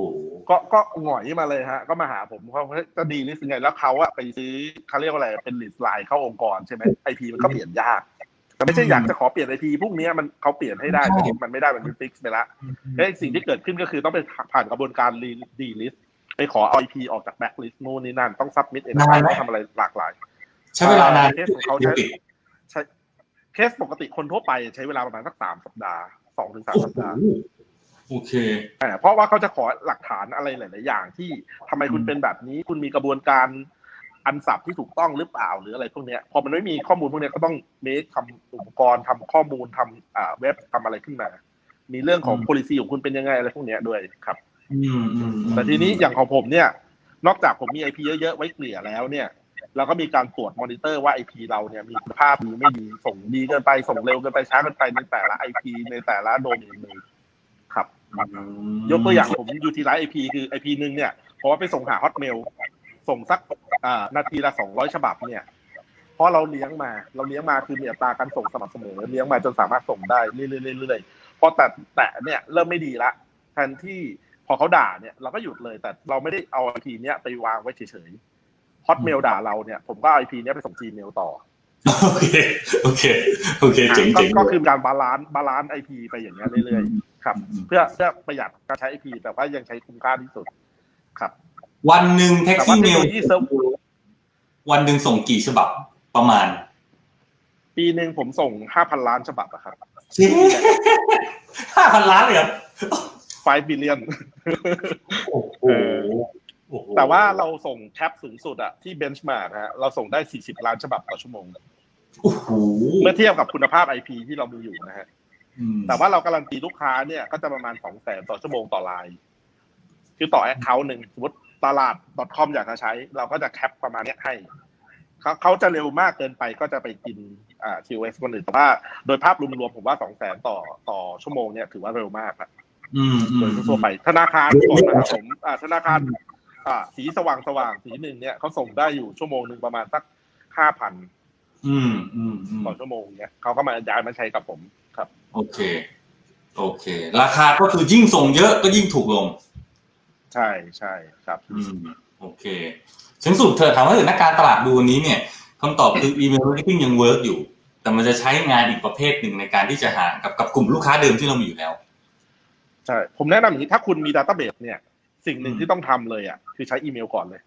Speaker 3: ก็ก็หงอยมาเลยฮะ ก็มาหาผมเขาจะ delist ยังไงแล้วเขาอะไปซื้อเขาเรียกว่าอะไรเป็น leased line เข้าองค์กรใช่ไหม IP มันก็เปลี่ยนยาก แต่ไม่ใช่อยากจะขอเปลี่ยน IP พวกเนี้ยมันเขาเปลี่ยนให้ได้แต่มันไม่ได้มัน fix ไปละแล้วสิ่งที่เกิดขึ้นก็คือต้องไปผ่านกระบวนการ delistไปขอ IP ออกจากแบ็คลิสต์นู่นนี่นั่นต้อง submit เอกสารต้องทำอะไรหลากหลาย
Speaker 2: ใช้เวลานาน
Speaker 3: เคสของเขา
Speaker 2: เดี๋ยว
Speaker 3: ใช้
Speaker 2: ปิด
Speaker 3: ใช้เคสปกติคนทั่วไปใช้เวลาประมาณสักสามสัปดาห์สองถึงสามสัป
Speaker 2: ดาห์
Speaker 3: โอ้โห
Speaker 2: โอเค
Speaker 3: อ่าเพราะว่าเขาจะขอหลักฐานอะไรหลาย ๆ อย่างที่ทำไมคุณ
Speaker 2: อืม
Speaker 3: เป็นแบบนี้ คุณมีกระบวนการ unsub ที่ถูกต้องหรือเปล่าหรืออะไรพวกเนี้ยพอมันไม่มีข้อมูลพวกเนี้ยก็ต้อง make ทำอุปกรณ์ทำข้อมูลทำอ่าเว็บทำอะไรขึ้นมา มีเรื่องของ policy ของคุณเป็นยังไงอะไรพวกเนี้ยด้วยครับ
Speaker 2: อืมอืมอืม
Speaker 3: แต่ทีนี้อย่างของผมเนี่ย นอกจากผมมี IP เยอะๆไว้เกลี่ยแล้วเนี่ยเราก็มีการตรวจมอนิเตอร์ว่า IP เราเนี่ยมีคุณภาพดีไม่ดีส่งดีเกินไปส่งเร็วเกินไปช้าเกินไปในแต่ละ IP ในแต่ละโดเมนเลยครับ
Speaker 2: อืม
Speaker 3: ยกตัวอย่างผม utilize IP คือ IP หนึ่งเนี่ยเพราะว่าไปส่งหา Hotmail ส่งสัก อ่านาทีละสองร้อยฉบับเนี่ยเพราะเราเลี้ยงมาเราเลี้ยงมาคือมีอัตราการส่งสม่ำเสมอเลี้ยงมาจนสามารถส่งได้เรื่อยๆเรื่อยๆพอแต่แต่เนี่ยเริ่มไม่ดีละแทนที่พอเขาด่าเนี่ยเราก็หยุดเลย แต่เราไม่ได้เอา IP เนี้ยไปวางไว้เฉยๆ Hotmail ด่าเราเนี่ย ผมก็เอา IP เนี้ยไปส่ง Gmail ต่อ
Speaker 2: โอเคโอเคโอเคเจ๋ง
Speaker 3: ก็
Speaker 2: เจ๋ง
Speaker 3: ก็คือการ balance balance IP ไปอย่างเงี้ยเรื่อยๆครับ เพื่อเพื่อประหยัดการใช้ IP แต่ว่ายังใช้คุ้มค่าที่สุดครับ
Speaker 2: วันหนึ่งแต่
Speaker 3: ว่า
Speaker 2: Taximail
Speaker 3: เทคโนโลยีเซิร์ฟ
Speaker 2: วันหนึ่งส่งกี่ฉบับประมาณ
Speaker 3: ปีหนึ่งผมส่งห้าพันล้านฉบับอะครับ
Speaker 2: ห้าพันล้านเลยเหรอ
Speaker 3: five billion
Speaker 2: โอ้โห
Speaker 3: เออ
Speaker 2: โอ้โห
Speaker 3: แต่ว่าเราส่ง cap สูงสุดอะที่ benchmark ฮะเราส่งได้สี่สิบล้านฉบับต่อชั่วโมง
Speaker 2: โอ้โห
Speaker 3: เมื่อเทียบกับคุณภาพ IP ที่เรามีอยู่นะฮะ
Speaker 2: อืม
Speaker 3: แต่ว่าเราการันตีลูกค้าเนี่ยก็จะประมาณสองแสนต่อชั่วโมงต่อไลน์คือต่อ account หนึ่งสมมติ ตลาด .com อยากจะใช้ เราก็จะแคปประมาณเนี้ยให้เขาเขาจะเร็วมากเกินไปก็จะไปกินอ่า TOS คนอื่นแต่ว่าโดยภาพรวมๆผมว่าสองแสนต่อต่อชั่วโมงเนี่ยถือว่าเร็วมากนะ
Speaker 2: อืมอื
Speaker 3: โด
Speaker 2: ม
Speaker 3: ยทั่วๆไปธนาคารก่อนนะครับผมอ่าธนาคารอ่าสีสว่างสว่างๆสีหนึ่งเนี่ยเขาส่งได้อยู่ชั่วโมงหนึ่งประมาณสักห้าพัน
Speaker 2: อืมอืมอืม
Speaker 3: ต่อชั่วโมงเนี่ยเขาก็มาย้ายมาใช้กับผมครับ
Speaker 2: โอเค โอเค ราคาก็คือยิ่งส่งเยอะก็ยิ่งถูกลง
Speaker 3: ใช่ใช่ครับ
Speaker 2: อืมโอเคที่สุดถ้าถามว่าถ้านักการตลาดดูวันนี้เนี่ยคำตอบคือ email marketing ยัง work อยู่ แต่มันจะใช้งานอีกประเภทหนึ่งในการที่จะหากับกับกลุ่มลูกค้าเดิมที่เรามีอยู่แล้ว
Speaker 3: ใช่ผมแนะนำอย่างนี้ถ้าคุณมี database เนี่ย สิ่งหนึ่ง
Speaker 2: อืม
Speaker 3: ที่ต้องทำเลยอะคือใช้อีเมลก่อนเลย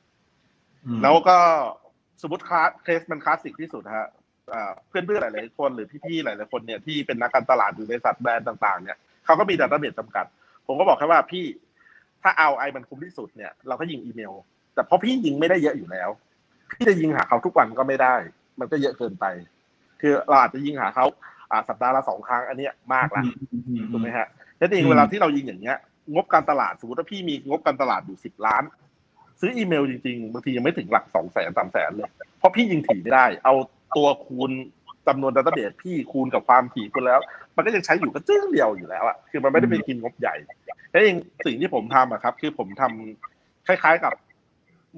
Speaker 2: อืม
Speaker 3: แล้วก็สมมติคลาสเคสมันคลาสสิกที่สุดฮะอ่าเพื่อนๆหลายๆคนหรือพี่ๆหลายๆคนเนี่ยที่เป็นนักการตลาดหรือบริษัทแบรนด์ต่างๆเนี่ยเขาก็มีดัตต้าเบสจำกัด ผมก็บอกแค่ว่าพี่ ถ้าเอาไอมันคุ้มที่สุดเนี่ยเราก็ยิงอีเมล แต่เพราะพี่ยิงไม่ได้เยอะอยู่แล้ว พี่จะยิงหาเขาทุกวันก็ไม่ได้ มันก็เยอะเกินไป คือเราอาจจะยิงหาเขาอ่าสัปดาห์ละสองครั้งอันเนี้ยมากละ
Speaker 2: อืมอืม
Speaker 3: ถูกไหมฮะนั่นเอง
Speaker 2: อืม
Speaker 3: เวลาที่เรายิงอย่างเงี้ย งบการตลาดสมมติว่าพี่มีงบการตลาดอยู่สิบล้าน ซื้ออีเมลจริงๆบางทียังไม่ถึงหลักสองแสนสามแสนเลยเพราะพี่ยิงถี่ไม่ได้ เอาตัวคูณ จำนวน database พี่คูณกับความถี่คุณแล้ว มันก็ยังใช้อยู่ก็จึ๋งเดียวอยู่แล้วอะคือมันไม่ได้ไปกินงบใหญ่แล้วเองสิ่งที่ผมทำอะครับ คือผมทำคล้าย ๆกับ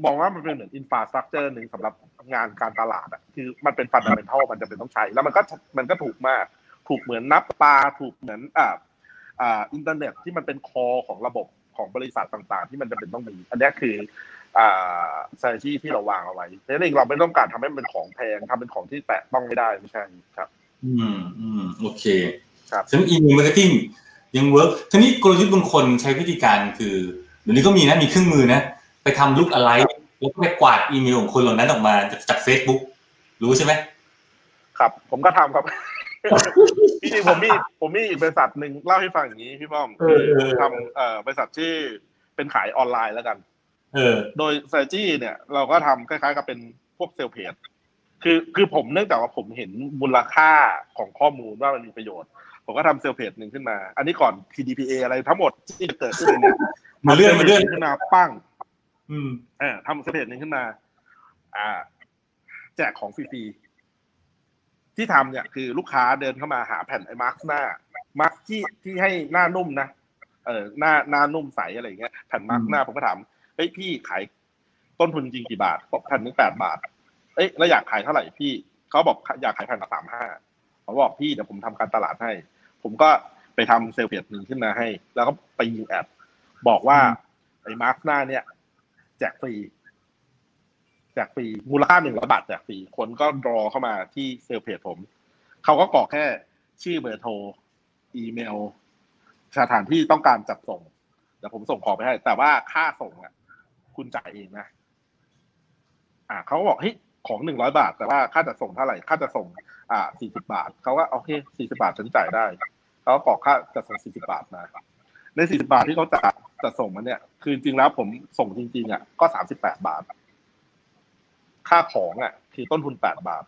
Speaker 3: มองว่ามันเป็นเหมือน infrastructure หนึ่งสำหรับงานการตลาดอะคือมันเป็น fundamental มันจำเป็นต้องใช้ แล้วมันก็มันก็ถูกมาก ถูกเหมือนน้ำประปาถูกเหมือนอ่าอ่าอินเทอร์เน็ตที่มันเป็น core ของระบบของบริษัทต่างๆ ที่มันจำเป็นต้องมี อันนี้คือ อ่า strategy ที่เราวางเอาไว้เพราะฉะนั้นเองเราไม่ต้องการทำให้มันเป็นของแพงทำเป็นของที่แตะต้องไม่ได้ไม่ใช่ครับ
Speaker 2: อืมอืมโอเค
Speaker 3: ครับ
Speaker 2: ฉะนั้น email marketing ยัง work ทีนี้กลยุทธ์บางคนใช้วิธีการคือเดี๋ยวนี้ก็มีนะมีเครื่องมือนะ ไปทำลุกอะไรแล้วก็ไปกวาดอีเมลของคนเหล่านั้นออกมาจากจากเฟซบุ๊กรู้ใช่ไหม
Speaker 3: ครับ ผมก็ทำครับจริงๆผมมีผมมีอีกบริษัทหนึ่งเล่าให้ฟังอย่างนี้พี่ป้อมคือผมทำเอ่อบริษัทที่เป็นขายออนไลน์แล้วกัน
Speaker 2: เออ
Speaker 3: โดย strategy เนี่ย เราก็ทำคล้ายๆ กับเป็นพวกเซลเพจคือคือผมเนื่องจากว่าผมเห็นมูลค่าของข้อมูลว่ามันมีประโยชน์ ผมก็ทำเซลเพจหนึ่งขึ้นมา อันนี้ก่อน PDPA อะไรทั้งหมดที่จะเกิดขึ้นเนี่ย
Speaker 2: มาเลื่อนมาเลื่อน
Speaker 3: ขึ้นมาปั้ง
Speaker 2: อืม
Speaker 3: เออทำเซลเพจหนึ่งขึ้นมา อ่า แจกของฟรีๆที่ทำเนี่ยคือลูกค้าเดินเข้ามาหาแผ่นไอ้มาร์คหน้ามาร์คที่ที่ให้หน้านุ่มนะเออหน้าหน้านุ่มใสอะไรอย่างเงี้ยแผ่นมาร์คหน้าผมก็ถาม เฮ้ยพี่ขายต้นทุนจริงกี่บาทบอกแผ่นหนึ่งแปดบาท เอ้ยแล้วอยากขายเท่าไหร่พี่เขาบอกอยากขายแผ่นละสามห้าผมบอกพี่เดี๋ยวผมทำการตลาดให้ ผมก็ไปทำ sale page หนึ่งขึ้นมาให้ แล้วก็ไปยิง ad บอกว่าไอ้มาส์กหน้าเนี่ยแจกฟรีแจกฟรีมูลค่าหนึ่งร้อยบาทแจกฟรีคนก็รอเข้ามาที่ sale page ผมเขาก็กรอกแค่ชื่อเบอร์โทร อีเมลสถานที่ต้องการจัดส่งเดี๋ยวผมส่งของไปให้ แต่ว่าค่าส่งอะ คุณจ่ายเองนะ อ่าเขาก็บอกเฮ้ยของหนึ่งร้อยบาท แต่ว่าค่าจัดส่งเท่าไหร่ค่าจัดส่ง อ่าสี่สิบาทเขาก็โอเคสี่สิบาทฉันจ่ายได้เขาก็กรอกค่าจัดส่งสี่สิบาทมาในสี่สิบาทที่เขาจัดจัดส่งมาเนี่ย คือจริงๆแล้วผมส่งจริง ๆอะก็สามสิบแปดบาท ค่าของอะ คือต้นทุนแปดบาท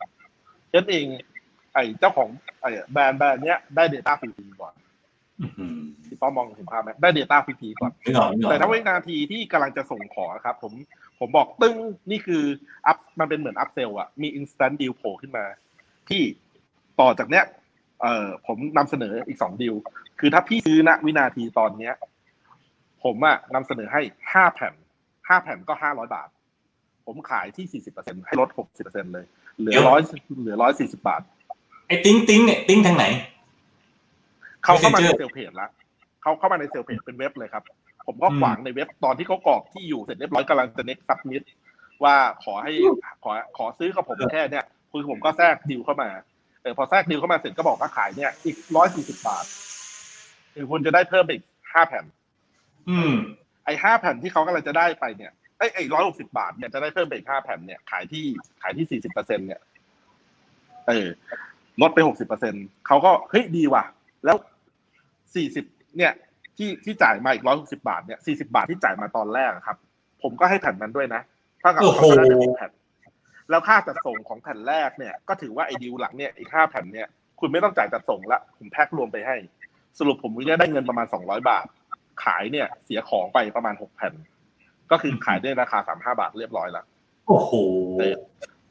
Speaker 3: ฉันเอง ไอ้เจ้าของไอ้แบรนด์แบรนด์เนี้ยได้ Data ฟรีก่อน พี่ป้อมมองเห็นภาพไหมได้ Data ฟรีๆก่อน
Speaker 2: ไม่หรอกไม่หรอก
Speaker 3: แต่ถ้าวินาทีที่กำลังจะส่งของอะครับ ผมผมบอกตึ้งนี่คืออัพมันเป็นเหมือนอัพเซลอะมี instant deal โผล่ขึ้นมา ที่ต่อจากเนี้ยเอ่อผมนำเสนออีกสองดีลคือถ้าพี่ซื้อณวินาทีตอนเนี้ย ผมอะนำเสนอให้ห้าแผ่นห้าแผ่นก็ห้าร้อยบาท ผมขายที่สี่สิบเปอร์เซ็นต์ให้ลดหกสิบเปอร์เซ็นต์เลย เหลือร้อยเหลือร้อยสี่สิบบาท
Speaker 2: ไอ้ติ้งติ้งเนี่ยติ้งทางไหน
Speaker 3: เขาเข้ามาใน
Speaker 2: Messenger
Speaker 3: sale page แล้ว เขาเข้ามาใน sale page เป็นเว็บเลยครับ ผมก็
Speaker 2: อืม
Speaker 3: ขวางในเว็บตอนที่เขากรอกที่อยู่เสร็จเรียบร้อยกำลังจะ next submit ว่าขอให้ขอขอซื้อกับผมแค่เนี้ยคือผมก็แทรกดิวเข้ามาเออพอแทรกดิวเข้ามาเสร็จก็บอกว่าขายเนี่ย อีกร้อยสี่สิบบาทคือคุณจะได้เพิ่มอีกห้าแผ่น
Speaker 2: อืม
Speaker 3: ไอ้ห้าแผ่นที่เขากำลังจะได้ไปเนี่ยไอ้ไอ้ร้อยหกสิบาทเนี่ยจะได้เพิ่มไปอีกห้าแผ่นเนี่ยขายที่ขายที่สี่สิบเปอร์เซ็นเนี่ยเออลดไปหกสิบเปอร์เซ็นเขาก็เฮ้ยดีว่ะ แล้วสี่สิบ เนี่ยที่ที่จ่ายมาอีกร้อยหกสิบาทเนี่ยสี่สิบาทที่จ่ายมาตอนแรกอะครับ ผมก็ให้แผ่นนั้นด้วยนะเท่ากับ
Speaker 2: โอ้โห
Speaker 3: เขาก็ได้ไปสิบแผ่นแล้วค่าจัดส่งของแผ่นแรกเนี่ย ก็ถือว่าไอ้ดีลหลังเนี่ยอีกห้าแผ่นเนี่ยคุณไม่ต้องจ่ายจัดส่งละผมแพ็ครวมไปให้ สรุปผมจะได้เงินประมาณสองร้อยบาท ขายเนี่ย เสียของไปประมาณหกแผ่น ก็คือขายได้ราคาสามห้าบาทเรียบร้อยแล้ว
Speaker 2: โอ้โห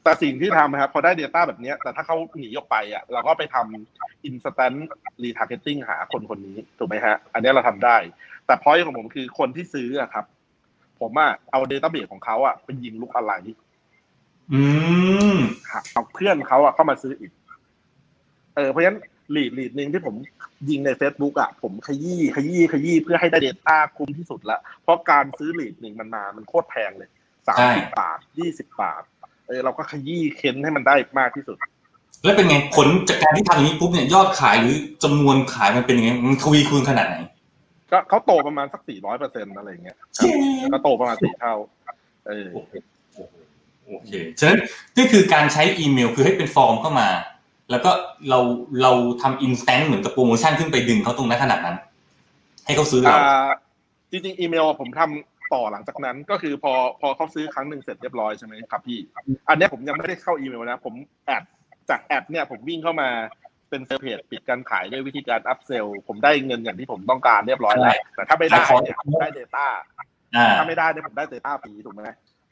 Speaker 3: แต่สิ่งที่ทำนะครับพอได้ Data แบบเนี้ยแต่ถ้าเขาหนีออกไปอะเราก็ไปทำ instant retargeting หาคนคนนี้ถูกไหมฮะ อันเนี้ยเราทำได้ แต่ point ของผมคือคนที่ซื้ออะครับ ผมอะเอา database ของเขาอะไปยิงลูกอะไร
Speaker 2: อืม
Speaker 3: เอาเพื่อนเขาอะเข้ามาซื้ออีก เออเพราะฉะนั้นลีดลีดหนึ่งที่ผมยิงใน Facebook อะผมขยี้ขยี้ขยี้เพื่อให้ได้ Data คุ้มที่สุดละเพราะการซื้อลีดหนึ่งมันมา มันโคตรแพงเลยสาม
Speaker 2: ใช่
Speaker 3: สิบบาทยี่สิบบาท เออเราก็ขยี้เค้นให้มันได้มากที่สุด
Speaker 2: แล้วเป็นไงผลจากการที่ทำอย่างนี้ปุ๊บเนี่ยยอดขายหรือจำนวนขายมันเป็นยังไงมันทวีคูณขนาดไหน
Speaker 3: ก็เขาโตประมาณสักสี่ร้อยเปอร์เซ็นต์อะไรอย่างเงี้ยครับก็โตประมาณสี่เท่าเออ
Speaker 2: โอเค ฉะนั้นนี่คือการใช้อีเมลคือให้เป็นฟอร์มเข้ามา แล้วก็เราเราทำ instant เหมือนกับโปรโมชั่นขึ้นไปดึงเขาตรงนั้นขนาดนั้น ให้เขาซื้อเรา
Speaker 3: อ่าจริงๆ อีเมลผมทำ ต่อหลังจากนั้นก็คือพอพอเขาซื้อครั้งหนึ่งเสร็จเรียบร้อยใช่ไหมครับพี่ อันเนี้ยผมยังไม่ได้เข้าอีเมลนะ ผม ad จาก ad เนี่ยผมวิ่งเข้ามาเป็น sale page ปิดการขายด้วยวิธีการ upsell ผมได้เงินอย่างที่ผมต้องการเรียบร้อยแล้วแต่ถ้าไม่ได้เนี่ยผมได้ Data
Speaker 2: อ่า
Speaker 3: ถ้าไม่ได้เนี่ยผมได้ Data ฟรีถูกไหม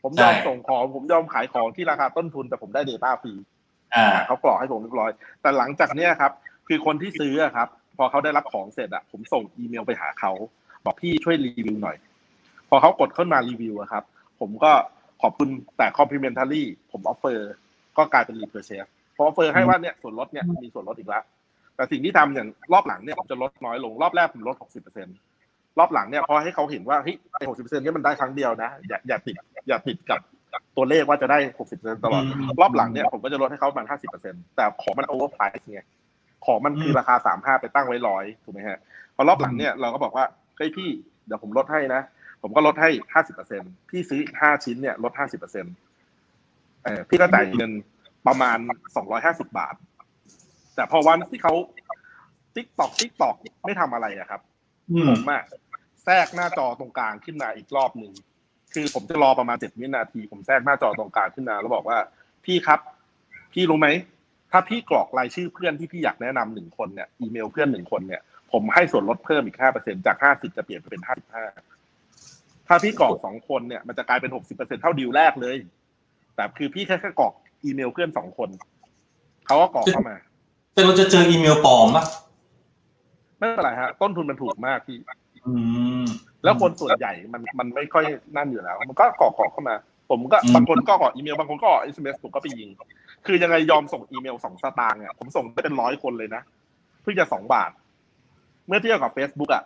Speaker 3: ผมยอม
Speaker 2: ใช่
Speaker 3: ส่งของผมยอมขายของที่ราคาต้นทุนแต่ผมได้ Data ฟรี
Speaker 2: อ่า
Speaker 3: เขากรอกให้ผมเรียบร้อย แต่หลังจากเนี้ยครับ คือคนที่ซื้ออะครับ พอเขาได้รับของเสร็จอะผมส่งอีเมลไปหาเขาบอกพี่ช่วยรีวิวหน่อย พอเขากดเข้ามารีวิวอะครับ ผมก็ขอบคุณแต่ complimentary ผม offer ก็กลายเป็น repurchase พอ offer ให้ว่าเนี่ยส่วนลดเนี่ยมีส่วนลดอีกแล้ว แต่สิ่งที่ทำอย่างรอบหลังเนี่ยผมจะลดน้อยลงรอบแรกผมลด60%รอบหลังเนี่ยพอให้เขาเห็นว่าเฮ้ยไอ้60%เนี่ยมันได้ครั้งเดียวนะ อย่าอย่าติดอย่าติดกับตัวเลขว่าจะได้60%ตลอด
Speaker 2: อืม
Speaker 3: รอบหลังเนี่ยผมก็จะลดให้เขาประมาณ50%แต่ของมัน overprice ไงของมันคือราคาสามห้าไปตั้งไว้ร้อยถูกไหมฮะพอรอบหลังเนี่ยเราก็บอกว่าเฮ้ยพี่เดี๋ยวผมลดให้นะ ผมก็ลดให้ห้าสิบเปอร์เซ็นต์พี่ซื้ออีกห้าชิ้นเนี่ยลดห้าสิบเปอร์เซ็นต์เออพี่ก็จ่ายเงินประมาณสองร้อยห้าสิบบาท แต่พอวันที่เขา tick tock tick tock ไม่ทำอะไรอะครับ
Speaker 2: อืม
Speaker 3: ผมอะแทรกหน้าจอตรงกลางขึ้นมาอีกรอบหนึ่งคือผมจะรอประมาณเจ็ดวินาที ผมแทรกหน้าจอตรงกลางขึ้นมาแล้วบอกว่า พี่ครับ พี่รู้ไหมถ้าพี่กรอกรายชื่อเพื่อนที่พี่อยากแนะนำหนึ่งคนเนี่ยอีเมลเพื่อนหนึ่งคนเนี่ยผมให้ส่วนลดเพิ่มอีกห้าเปอร์เซ็นจากห้าสิบจะเปลี่ยนไปเป็นห้าสิบห้า ถ้าพี่กรอกสองคนเนี่ยมันจะกลายเป็นหกสิบเปอร์เซ็นเท่าดีลแรกเลย แต่คือพี่แค่แค่กรอกอีเมลเพื่อนสองคน เขาก็กรอกเข้ามา
Speaker 2: แต่เราจะเจออีเมลปลอมปะ
Speaker 3: ไม่เป็นไรฮะ ต้นทุนมันถูกมากพี่
Speaker 2: อืม
Speaker 3: แล้วคนส่วนใหญ่มันมันไม่ค่อยนั่นอยู่แล้ว มันก็กรอกกรอกเข้ามา ผมก็
Speaker 2: อืม
Speaker 3: บางคนก็กรอกอีเมลบางคนก็กรอก SMS ผมก็ไปยิง คือยังไงยอมส่งอีเมลสองสตางค์อะผมส่งไปเป็นร้อยคนเลยนะเพื่อจะสองบาท เมื่อเทียบกับ Facebook อะ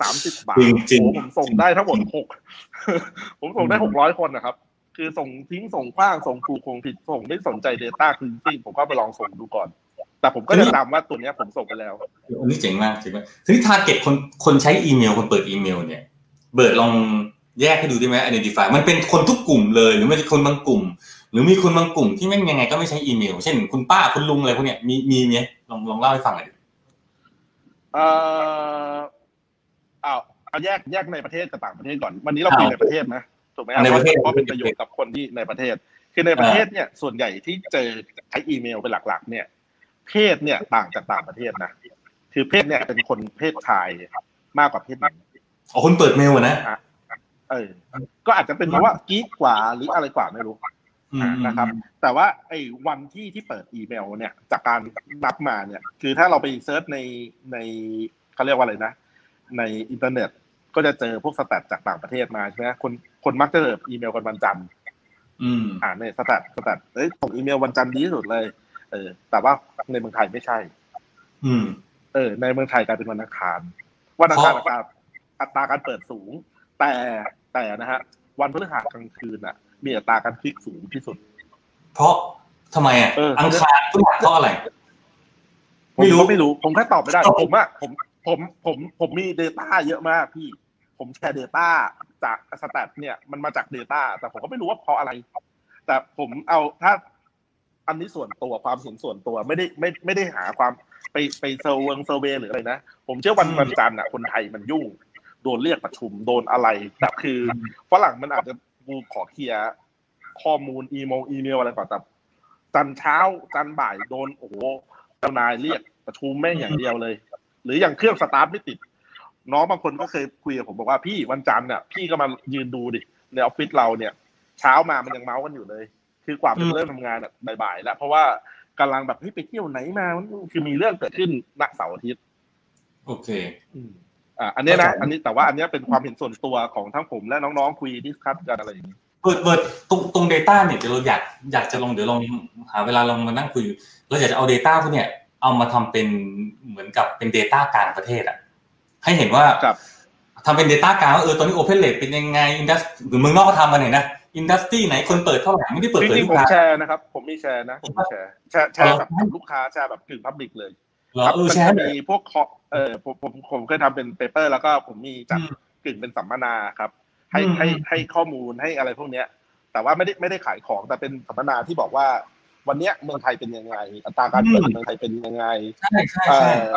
Speaker 3: สามสิบบาท
Speaker 2: จริงจริง
Speaker 3: โอ้ผมส่งได้ทั้งหมดหกผมส่งได้หกร้อยคนนะครับ คือส่งทิ้งส่งขว้างส่งถูกส่งผิดส่งไม่สนใจ Data คือจริงผมก็ไปลองส่งดูก่อน แต่ผมก็จะจำว่าตัวเนี้ยผมส่งไปแล้ว
Speaker 2: อันนี้เจ๋งมากเจ๋งมากทีนี้ target คนคนใช้อีเมลคนเปิดอีเมล เนี่ยเบิร์ดลองแยกให้ดูได้ไหม identify มันเป็นคนทุกกลุ่มเลย หรือไม่ใช่คนบางกลุ่ม หรือมีคนบางกลุ่มที่แม่งยังไงก็ไม่ใช้อีเมล เช่นคุณป้าคุณลุงอะไรพวกเนี้ยมีมีไหมลองลองเล่าให้ฟังหน่อยดิ
Speaker 3: เอ่ออ้าว เอาแยกแยกในประเทศกับต่างประเทศก่อน วันนี้เราคุยในประเทศนะถูกไหม
Speaker 2: ในประเทศ
Speaker 3: เพราะเป็นประโยชน์กับคนที่ในประเทศ คือในประเทศเนี่ยส่วนใหญ่ที่เจอใช้อีเมลเป็นหลัก ๆ เนี่ย เพศเนี่ยต่างจากต่างประเทศนะคือเพศเนี่ยเป็นคนเพศชายมากกว่าเพศหญิง
Speaker 2: อ๋อคนเปิดเมลอะนะ
Speaker 3: เออ ก็อาจจะเป็นเพราะว่ากิ๊กกว่าหรืออะไรกว่าไม่รู้
Speaker 2: อืม
Speaker 3: นะครับ แต่ว่าไอ้วันที่ที่เปิดอีเมล เนี่ย จากการนับมาเนี่ย คือถ้าเราไปเซิร์ชในในเขาเรียกว่าอะไรนะ ในอินเทอร์เน็ต ก็จะเจอพวก stat จากต่างประเทศมาใช่ไหมคนคนมักจะเปิดอีเมลกันวันจันทร์
Speaker 2: อืม
Speaker 3: อ่านใน stat stat เอ้ยส่งอีเมลวันจันทร์ดีที่สุดเลย เออ แต่ว่าในเมืองไทยไม่ใช่
Speaker 2: อืม
Speaker 3: เออ ในเมืองไทยกลายเป็นวันอังคารวันอังคาร
Speaker 2: เพราะ
Speaker 3: อัตราอัตราการเปิดสูง แต่แต่นะฮะ วันพฤหัสกลางคืนอะ มีอัตราการคลิกสูงที่สุด
Speaker 2: เพราะทำไมอะ
Speaker 3: เอออั
Speaker 2: อังคารพฤหัสเพราะอะไร
Speaker 3: ผม
Speaker 2: ไม่รู้
Speaker 3: ก็ไม่รู้ ผมแค่ตอบไม่ได้
Speaker 2: ครับ
Speaker 3: ผมอะผมผมผมผมมี Data เยอะมากพี่ ผมแชร์ Data จาก stat เนี่ยมันมาจาก Data แต่ผมก็ไม่รู้ว่าเพราะอะไร แต่ผมเอาถ้าอันนี้ส่วนตัวความเห็นส่วนตัวไม่ได้ไม่ไม่ได้หาความไปไป survey survey หรืออะไรนะ ผมเชื่อวัน
Speaker 2: อืม
Speaker 3: วันจันทร์อะคนไทยมันยุ่ง โดนเรียกประชุมโดนอะไร แต่คือฝรั่งมันอาจจะกูขอเคลียร์ข้อมูลอีเมลอีเมลอะไรก่อนแต่จันทร์เช้าจันทร์บ่ายโดนโอ้โหเจ้านายเรียกประชุมแม่งอย่างเดียวเลย หรืออย่างเครื่องสตาร์ทไม่ติด น้องบางคนก็เคยคุยกับผมบอกว่าพี่วันจันทร์เนี่ยพี่ก็มายืนดูดิในออฟฟิศเราเนี่ย เช้ามามันยังเม้าท์กันอยู่เลย คือกว่ามัน
Speaker 2: อืม
Speaker 3: เริ่มทำงานอะบ่ายๆแล้วเพราะว่ากำลังแบบเฮ้ยไปเที่ยวไหนมามันคือมีเรื่องเกิดขึ้นณเสาร์อาทิตย์
Speaker 2: โอเค
Speaker 3: อืมอ่าอันเนี้ยนะ
Speaker 2: เข้าใจ
Speaker 3: อันนี้แต่ว่าอันเนี้ยเป็นความเห็นส่วนตัวของทั้งผมและน้องๆคุย discuss กันอะไรอย่างนี้
Speaker 2: เปิดเปิดตรงตรง Data เนี่ยเดี๋ยวเราอยากอยากจะลองเดี๋ยวลองหาเวลาลองมานั่งคุยเราอยากจะเอา Data พวกเนี่ยเอามาทำเป็นเหมือนกับเป็น Data กลางประเทศอะ ให้เห็นว่า
Speaker 3: ครับ
Speaker 2: ทำเป็น Data กลางว่าเออตอนนี้ Open Rate เป็นยังไง indus หรือเมืองนอกก็ทำมาเนี่ยนะ industry ไหนคนเปิดเท่าไหร่ไม่ได้เปิด
Speaker 3: จ
Speaker 2: เผย
Speaker 3: ริง
Speaker 2: ลู
Speaker 3: ๆผม
Speaker 2: กค้า
Speaker 3: แชร์นะครับ ผมมีแชร์นะผมมีแชร์แชร์แชร์แบบลูกค้าแชร์แบบกึ่ง public เลย
Speaker 2: เหรอ
Speaker 3: ครับ
Speaker 2: เออ
Speaker 3: มัน
Speaker 2: แชร์
Speaker 3: จะ
Speaker 2: หน่อย
Speaker 3: มีพวกคอเออผมผมผมเคยทำเป็น paper แล้วก็ผมมีจัด
Speaker 2: อืม
Speaker 3: กึ่งเป็นสัมมนาครับ ให้
Speaker 2: อืม
Speaker 3: ให้ให้ข้อมูลให้อะไรพวกเนี้ย แต่ว่าไม่ได้ไม่ได้ขายของแต่เป็นสัมมนาที่บอกว่า วันเนี้ยเมืองไทยเป็นยังไง อัตราการเปิดเมืองไทยเป็นยังไง
Speaker 2: ใช่ใช่
Speaker 3: เอ่
Speaker 2: ใช่
Speaker 3: อ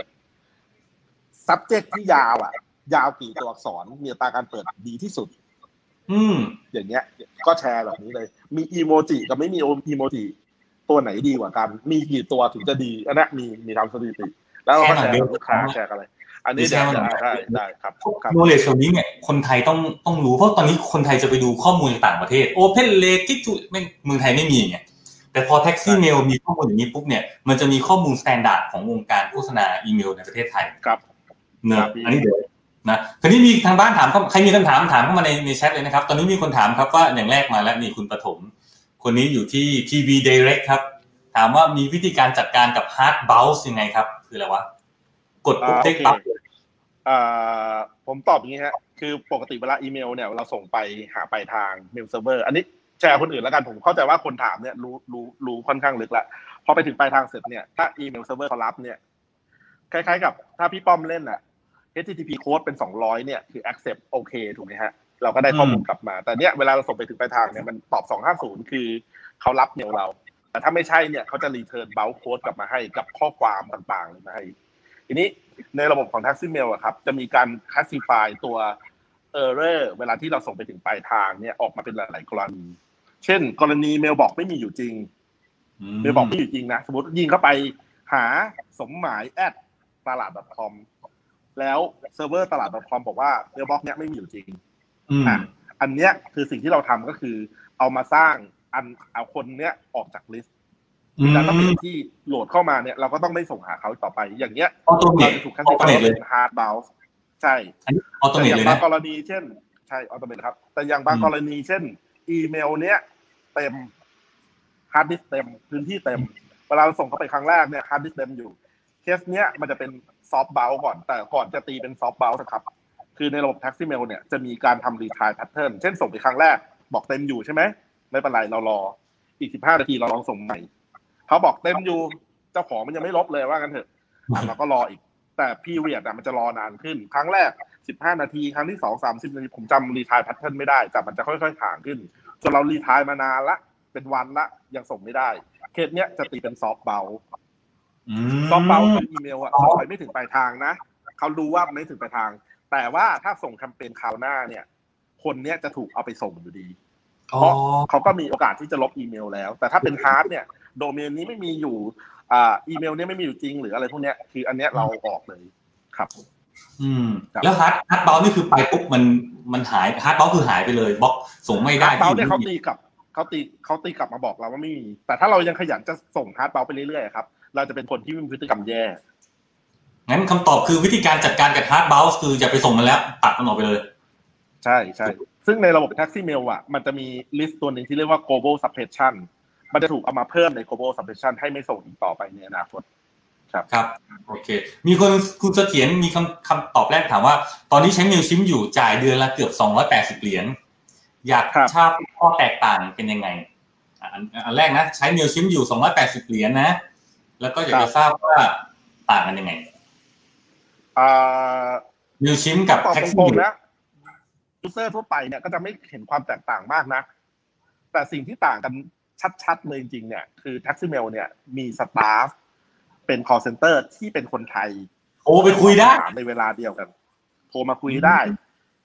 Speaker 3: subject ที่ยาวอะ ยาวกี่ตัวอักษรมีอัตราการเปิดดีที่สุด
Speaker 2: อืม
Speaker 3: อย่างเงี้ย ก็แชร์แบบนี้เลย มีอีโมจิกับไม่มีอีโมจิตัวไหนดีกว่ากัน มีกี่ตัวถึงจะดีอันนี้มีมีทำสถิติ แล้วเราก็แชร์กับลูกค้าแชร์กันอะไร อันนี้เดี๋ยวเดี๋ยวได้ได้ครับครับ
Speaker 2: knowledge แบบนี้เนี่ยคนไทยต้องต้องรู้เพราะตอนนี้คนไทยจะไปดูข้อมูลจากต่างประเทศ Open Rate ที่จุไม่เมืองไทยไม่มีไงแต่พอ Taxi Mail มีข้อมูลอย่างนี้ปุ๊บเนี่ยมันจะมีข้อมูล standard ของวงการโฆษณาอีเมลในประเทศไทย
Speaker 3: ครับ
Speaker 2: เน
Speaker 3: ครั
Speaker 2: อะ
Speaker 3: บพี่
Speaker 2: อันนี้เดี๋ยวนะคราวนี้มีทางบ้านถามเข้าใครมีคำถามถามเข้ามาในในแชทเลยนะครับ ตอนนี้มีคนถามครับว่าอย่างแรกมาแล้วนี่คุณปฐมคนนี้อยู่ที่ทีวี Direct ครับ ถามว่ามีวิธีการจัดการกับ Hard Bounce ยังไงครับ คืออะไรวะ กดปุ๊บ
Speaker 3: อ่า
Speaker 2: เด้ง
Speaker 3: โอเค
Speaker 2: ปั๊บ
Speaker 3: อ่าผมตอบอย่างนี้ฮะ คือปกติเวลาอีเมลเนี่ยเราส่งไปหาปลายทาง mail server อันนี้แชร์คนอื่นแล้วกันผมเข้าใจว่าคนถามเนี่ยรู้รู้รู้ค่อนข้างลึกละพอไปถึงปลายทางเสร็จเนี่ยถ้า email server เขารับเนี่ยคล้ายๆกับถ้าพี่ป้อมเล่นอะ HTTP code เป็น 200 เนี่ย คือ accept โอเคถูกไหมฮะ เราก็ได้ข้อมูลกลับมา แต่เนี่ยเวลาเราส่งไปถึงปลายทางเนี่ย มันตอบ 250 คือเขารับเมลเรา แต่ถ้าไม่ใช่เนี่ยเขาจะ return เป็นเบลโค้ดกลับมาให้กับข้อความต่างๆมาให้ทีนี้ในระบบของ Taxi Mail อะครับ จะมีการ classify ตัว error เวลาที่เราส่งไปถึงปลายทางเนี่ยออกมาเป็นหลายๆกรณี เช่น กรณี mailbox ไม่มีอยู่จริง mailbox ไม่อยู่จริงนะ สมมติยิงเข้าไปหาสมหมาย at ตลาด .com แล้วเซิร์ฟเวอร์ตลาด .com บอกว่าเมลบ็อกเนี้ยไม่มีอยู่จริง
Speaker 2: อืม
Speaker 3: อะอันเนี้ยคือสิ่งที่เราทำก็คือ เอามาสร้างอันเอาคนเนี้ยออกจากลิสต์
Speaker 2: อืม
Speaker 3: แล้วก็เป็นที่โหลดเข้ามาเนี่ยเราก็ต้องไม่ส่งหาเขาต่อไปอย่างเงี้ย
Speaker 2: ออโตเม
Speaker 3: เรา
Speaker 2: ต
Speaker 3: จะถูกคัด
Speaker 2: ออ
Speaker 3: ซี
Speaker 2: โต
Speaker 3: ฟา
Speaker 2: เม
Speaker 3: ย
Speaker 2: ตเลย
Speaker 3: เป็น hard bounce ใช่
Speaker 2: อันนี้ออโต
Speaker 3: แต่
Speaker 2: เม
Speaker 3: อ
Speaker 2: ต
Speaker 3: ย่าง
Speaker 2: เลย
Speaker 3: บา
Speaker 2: นะ
Speaker 3: งกรณีเช่น ใช่ออโตเมตครับ แต่อย่างบาง
Speaker 2: อืม
Speaker 3: กรณีเช่น อีเมล เนี้ยเต็มฮาร์ดดิสเต็มพื้นที่เต็มเวลาเราส่งเข้าไปครั้งแรกเนี่ยฮาร์ดดิสก์เต็มอยู่เคสเนี้ยมันจะเป็น soft bounce ก่อน แต่ก่อนจะตีเป็น soft bounce นะครับ คือในระบบ Taxi Mail เนี่ยจะมีการทำ retry pattern เช่นส่งไปครั้งแรก บอกเต็มอยู่ใช่ไหมไม่เป็นไรเรารอ อีกสิบห้านาทีเราลองส่งใหม่เขาบอกเต็มอยู่เจ้าของมันยังไม่ลบเลยว่ากันเถอะเราก็รออีก แต่ period อะมันจะรอนานขึ้น ครั้งแรกสิบห้านาทีครั้งที่สองสามสิบนาทีผมจำ retry pattern ไม่ได้แต่มันจะค่อยๆห่างขึ้นจนเรา retry มานานละเป็นวันละยังส่งไม่ได้ เคสเนี้ยจะตีเป็น soft bounce soft bounce คืออีเมลอะส่งไปไม่ถึงปลายทางนะเขารู้ว่าไม่ถึงปลายทาง แต่ว่าถ้าส่งแคมเปญคราวหน้าเนี่ย คนเนี้ยจะถูกเอาไปส่งอยู่ดี
Speaker 2: อ๋อ
Speaker 3: เพราะเขาก็มีโอกาสที่จะลบอีเมลแล้ว แต่ถ้าเป็น hard เนี่ยโดเมนนี้ไม่มีอยู่อ่าอีเมลเนี้ยไม่มีอยู่จริงหรืออะไรพวกเนี้ยคืออันเนี้ยเราออกเลยครับ
Speaker 2: อืม
Speaker 3: ครับ
Speaker 2: แล้ว hard hard bounce นี่คือไปปุ๊บมันมันหาย hard bounce คือหายไปเลยบล็อกส่งไม่ได้
Speaker 3: ฮาร์ดเบล
Speaker 2: ที่
Speaker 3: เนี่ยเขา
Speaker 2: ไม่มี
Speaker 3: ตีกลับเขาตีเขาตีกลับมาบอกเราว่าไม่มี แต่ถ้าเรายังขยันจะส่ง hard bounce ไปเรื่อยๆครับ เราจะเป็นคนที่มีพฤติกรรมแย่
Speaker 2: งั้นคำตอบคือวิธีการจัดการกับ hard bounce คืออย่าไปส่งมันแล้ว ตัดมันออกไปเลย
Speaker 3: ใช่ใช่ ซึ่งในระบบ Taxi Mail อะ มันจะมี list ตัวหนึ่งที่เรียกว่า global suppression มันจะถูกเอามาเพิ่มใน global suppression ให้ไม่ส่งอีกต่อไปในอนาคต
Speaker 2: ครับโอเค มีคนคุณเสถียรมีคำคำตอบแรกถามว่า ตอนนี้ใช้ Mailchimp อยู่จ่ายเดือนละเกือบสองร้อยแปดสิบเหรียญอยาก
Speaker 3: ครับ
Speaker 2: ทราบข้อแตกต่างเป็นยังไงอะอันอันแรกนะ ใช้ Mailchimp อยู่สองร้อยแปดสิบเหรียญนะ แล้วก็อยากจะทราบว่าต่างกันยังไง
Speaker 3: อ่า
Speaker 2: Mailchimp กับ
Speaker 3: ตอบตรงๆนะ user ทั่วไปเนี่ยก็จะไม่เห็นความแตกต่างมากนะ แต่สิ่งที่ต่างกันชัดๆเลยจริงๆเนี่ยคือ Taxi Mail เนี่ยมี staff เป็น call center ที่เป็นคนไทย
Speaker 2: โอ้ไปคุยได้
Speaker 3: ถามในเวลาเดียวกัน โทรมาคุยได้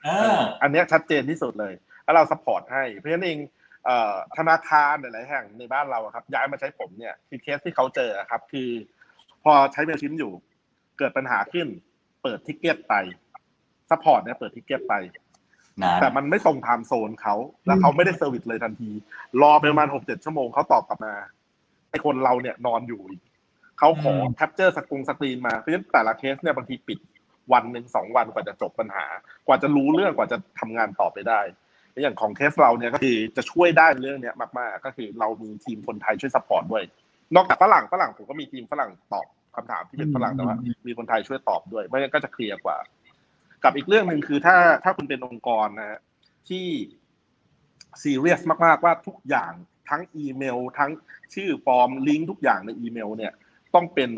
Speaker 2: เออ
Speaker 3: อันเนี้ยชัดเจนที่สุดเลย แล้วเรา support ให้ เพราะฉะนั้นเองเอ่อ ธนาคารหลายๆแห่งในบ้านเราอะครับ ย้ายมาใช้ผมเนี่ยคือเคสที่เขาเจออะครับ คือ พอใช้ Mailchimp อยู่ เกิดปัญหาขึ้น เปิด ticket ไป support เนี่ยเปิด ticket ไป
Speaker 2: นาน
Speaker 3: แต่มันไม่ตรง timezone เขา แล้วเขาไม่ได้ service เลยทันที รอไปประมาณหกเจ็ดชั่วโมงเขาตอบกลับมาไอคนเราเนี่ยนอนอยู่อีกเขาขอ capture screen screen มาเพราะฉะนั้นแต่ละเคสเนี่ยบางทีปิดวันหนึ่งสองวันกว่าจะจบปัญหา กว่าจะรู้เรื่องกว่าจะทำงานต่อไปได้ อย่างของเคสเราเนี่ยก็คือจะช่วยได้เรื่องเนี้ยมากๆ ก็คือเรามีทีมคนไทยช่วย support ด้วย นอกจากฝรั่งฝรั่งผมก็มีทีมฝรั่งตอบคำถามที่เป็นฝรั่งแต่ว่ามีคนไทยช่วยตอบด้วยไม่งั้นก็จะเคลียร์กว่า กับอีกเรื่องหนึ่งคือถ้าถ้าคุณเป็นองค์กรนะฮะที่ซีเรียสมากๆว่าทุกอย่างทั้งอีเมล ทั้งชื่อ from ลิงก์ทุกอย่างในอีเมล เนี่ย ต้องเป็น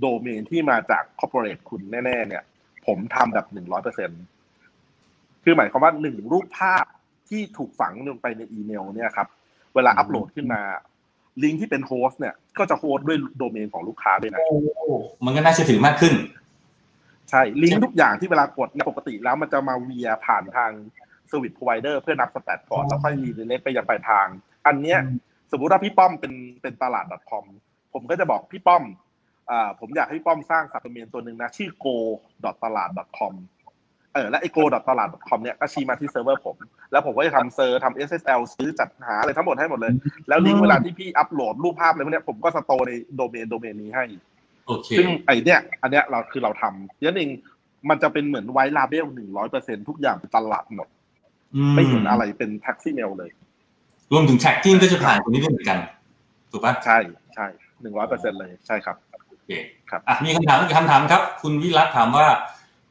Speaker 3: โดเมนที่มาจาก corporate คุณแน่ ๆ เนี่ย ผมทำแบบหนึ่งร้อยเปอร์เซ็นคือหมายความว่าหนึ่งรูปภาพ ที่ถูกฝังลงไปในอีเมลเนี่ยครับเวลาอัปโหลดขึ้นมา ลิงก์ที่เป็น host เนี่ย ก็จะ host ด้วยโดเมนของลูกค้าด้วยนะ
Speaker 2: โอ้มันก็น่าเชื่อถือมากขึ้น
Speaker 3: ใช่ลิงก์ทุกอย่างที่เวลากดเนี่ยปกติแล้วมันจะมาเวียผ่านทางเซอร์วิสพ r o ไวเดอร์เพื่อนับสแตทก่อนแล้วค่อย redirect ไปยังปลายทาง อันเนี้ยสมมุติว่าพี่ป้อมเป็นเป็นตลาด .com ผมก็จะบอกพี่ป้อมอ่าผมอยากให้พี่ป้อมสร้าง subdomain ตัวหนึ่งนะ ชื่อ go ตลาด .com เออและไอ go ตลาด .com เนี่ยก็ชี้มาที่เซิร์ฟเวอร์ผม แล้วผมก็จะทำ cert ทำ SSL ซื้อจัดหาอะไรทั้งหมดให้หมดเลย แล้วลิงก์เวลาที่พี่อัปโหลดรูปภาพอะไรพวกเนี้ยผมก็ store ในโดเมนโดเมนนี้ให้
Speaker 2: โอเค
Speaker 3: ซึ่งไอเนี้ยอันเนี้ยเราคือเราทำยันเองมันจะเป็นเหมือน white label หนึ่งร้อยเปอร์เซ็นทุกอย่างเป็นตลาดหมด ไม่เห็นอะไรเป็น Taxi Mail เลย
Speaker 2: รวมถึง tracking ก็จะผ่านตรงนี้ด้วยเหมือนกันถูกปะ
Speaker 3: ใช่ใช่หนึ่งร้อยเปอร์เซ็นเลยใช่ครับ
Speaker 2: โอเค
Speaker 3: ครับ
Speaker 2: อะมีคำถามอีกคำถามครับ คุณวิรัตถามว่า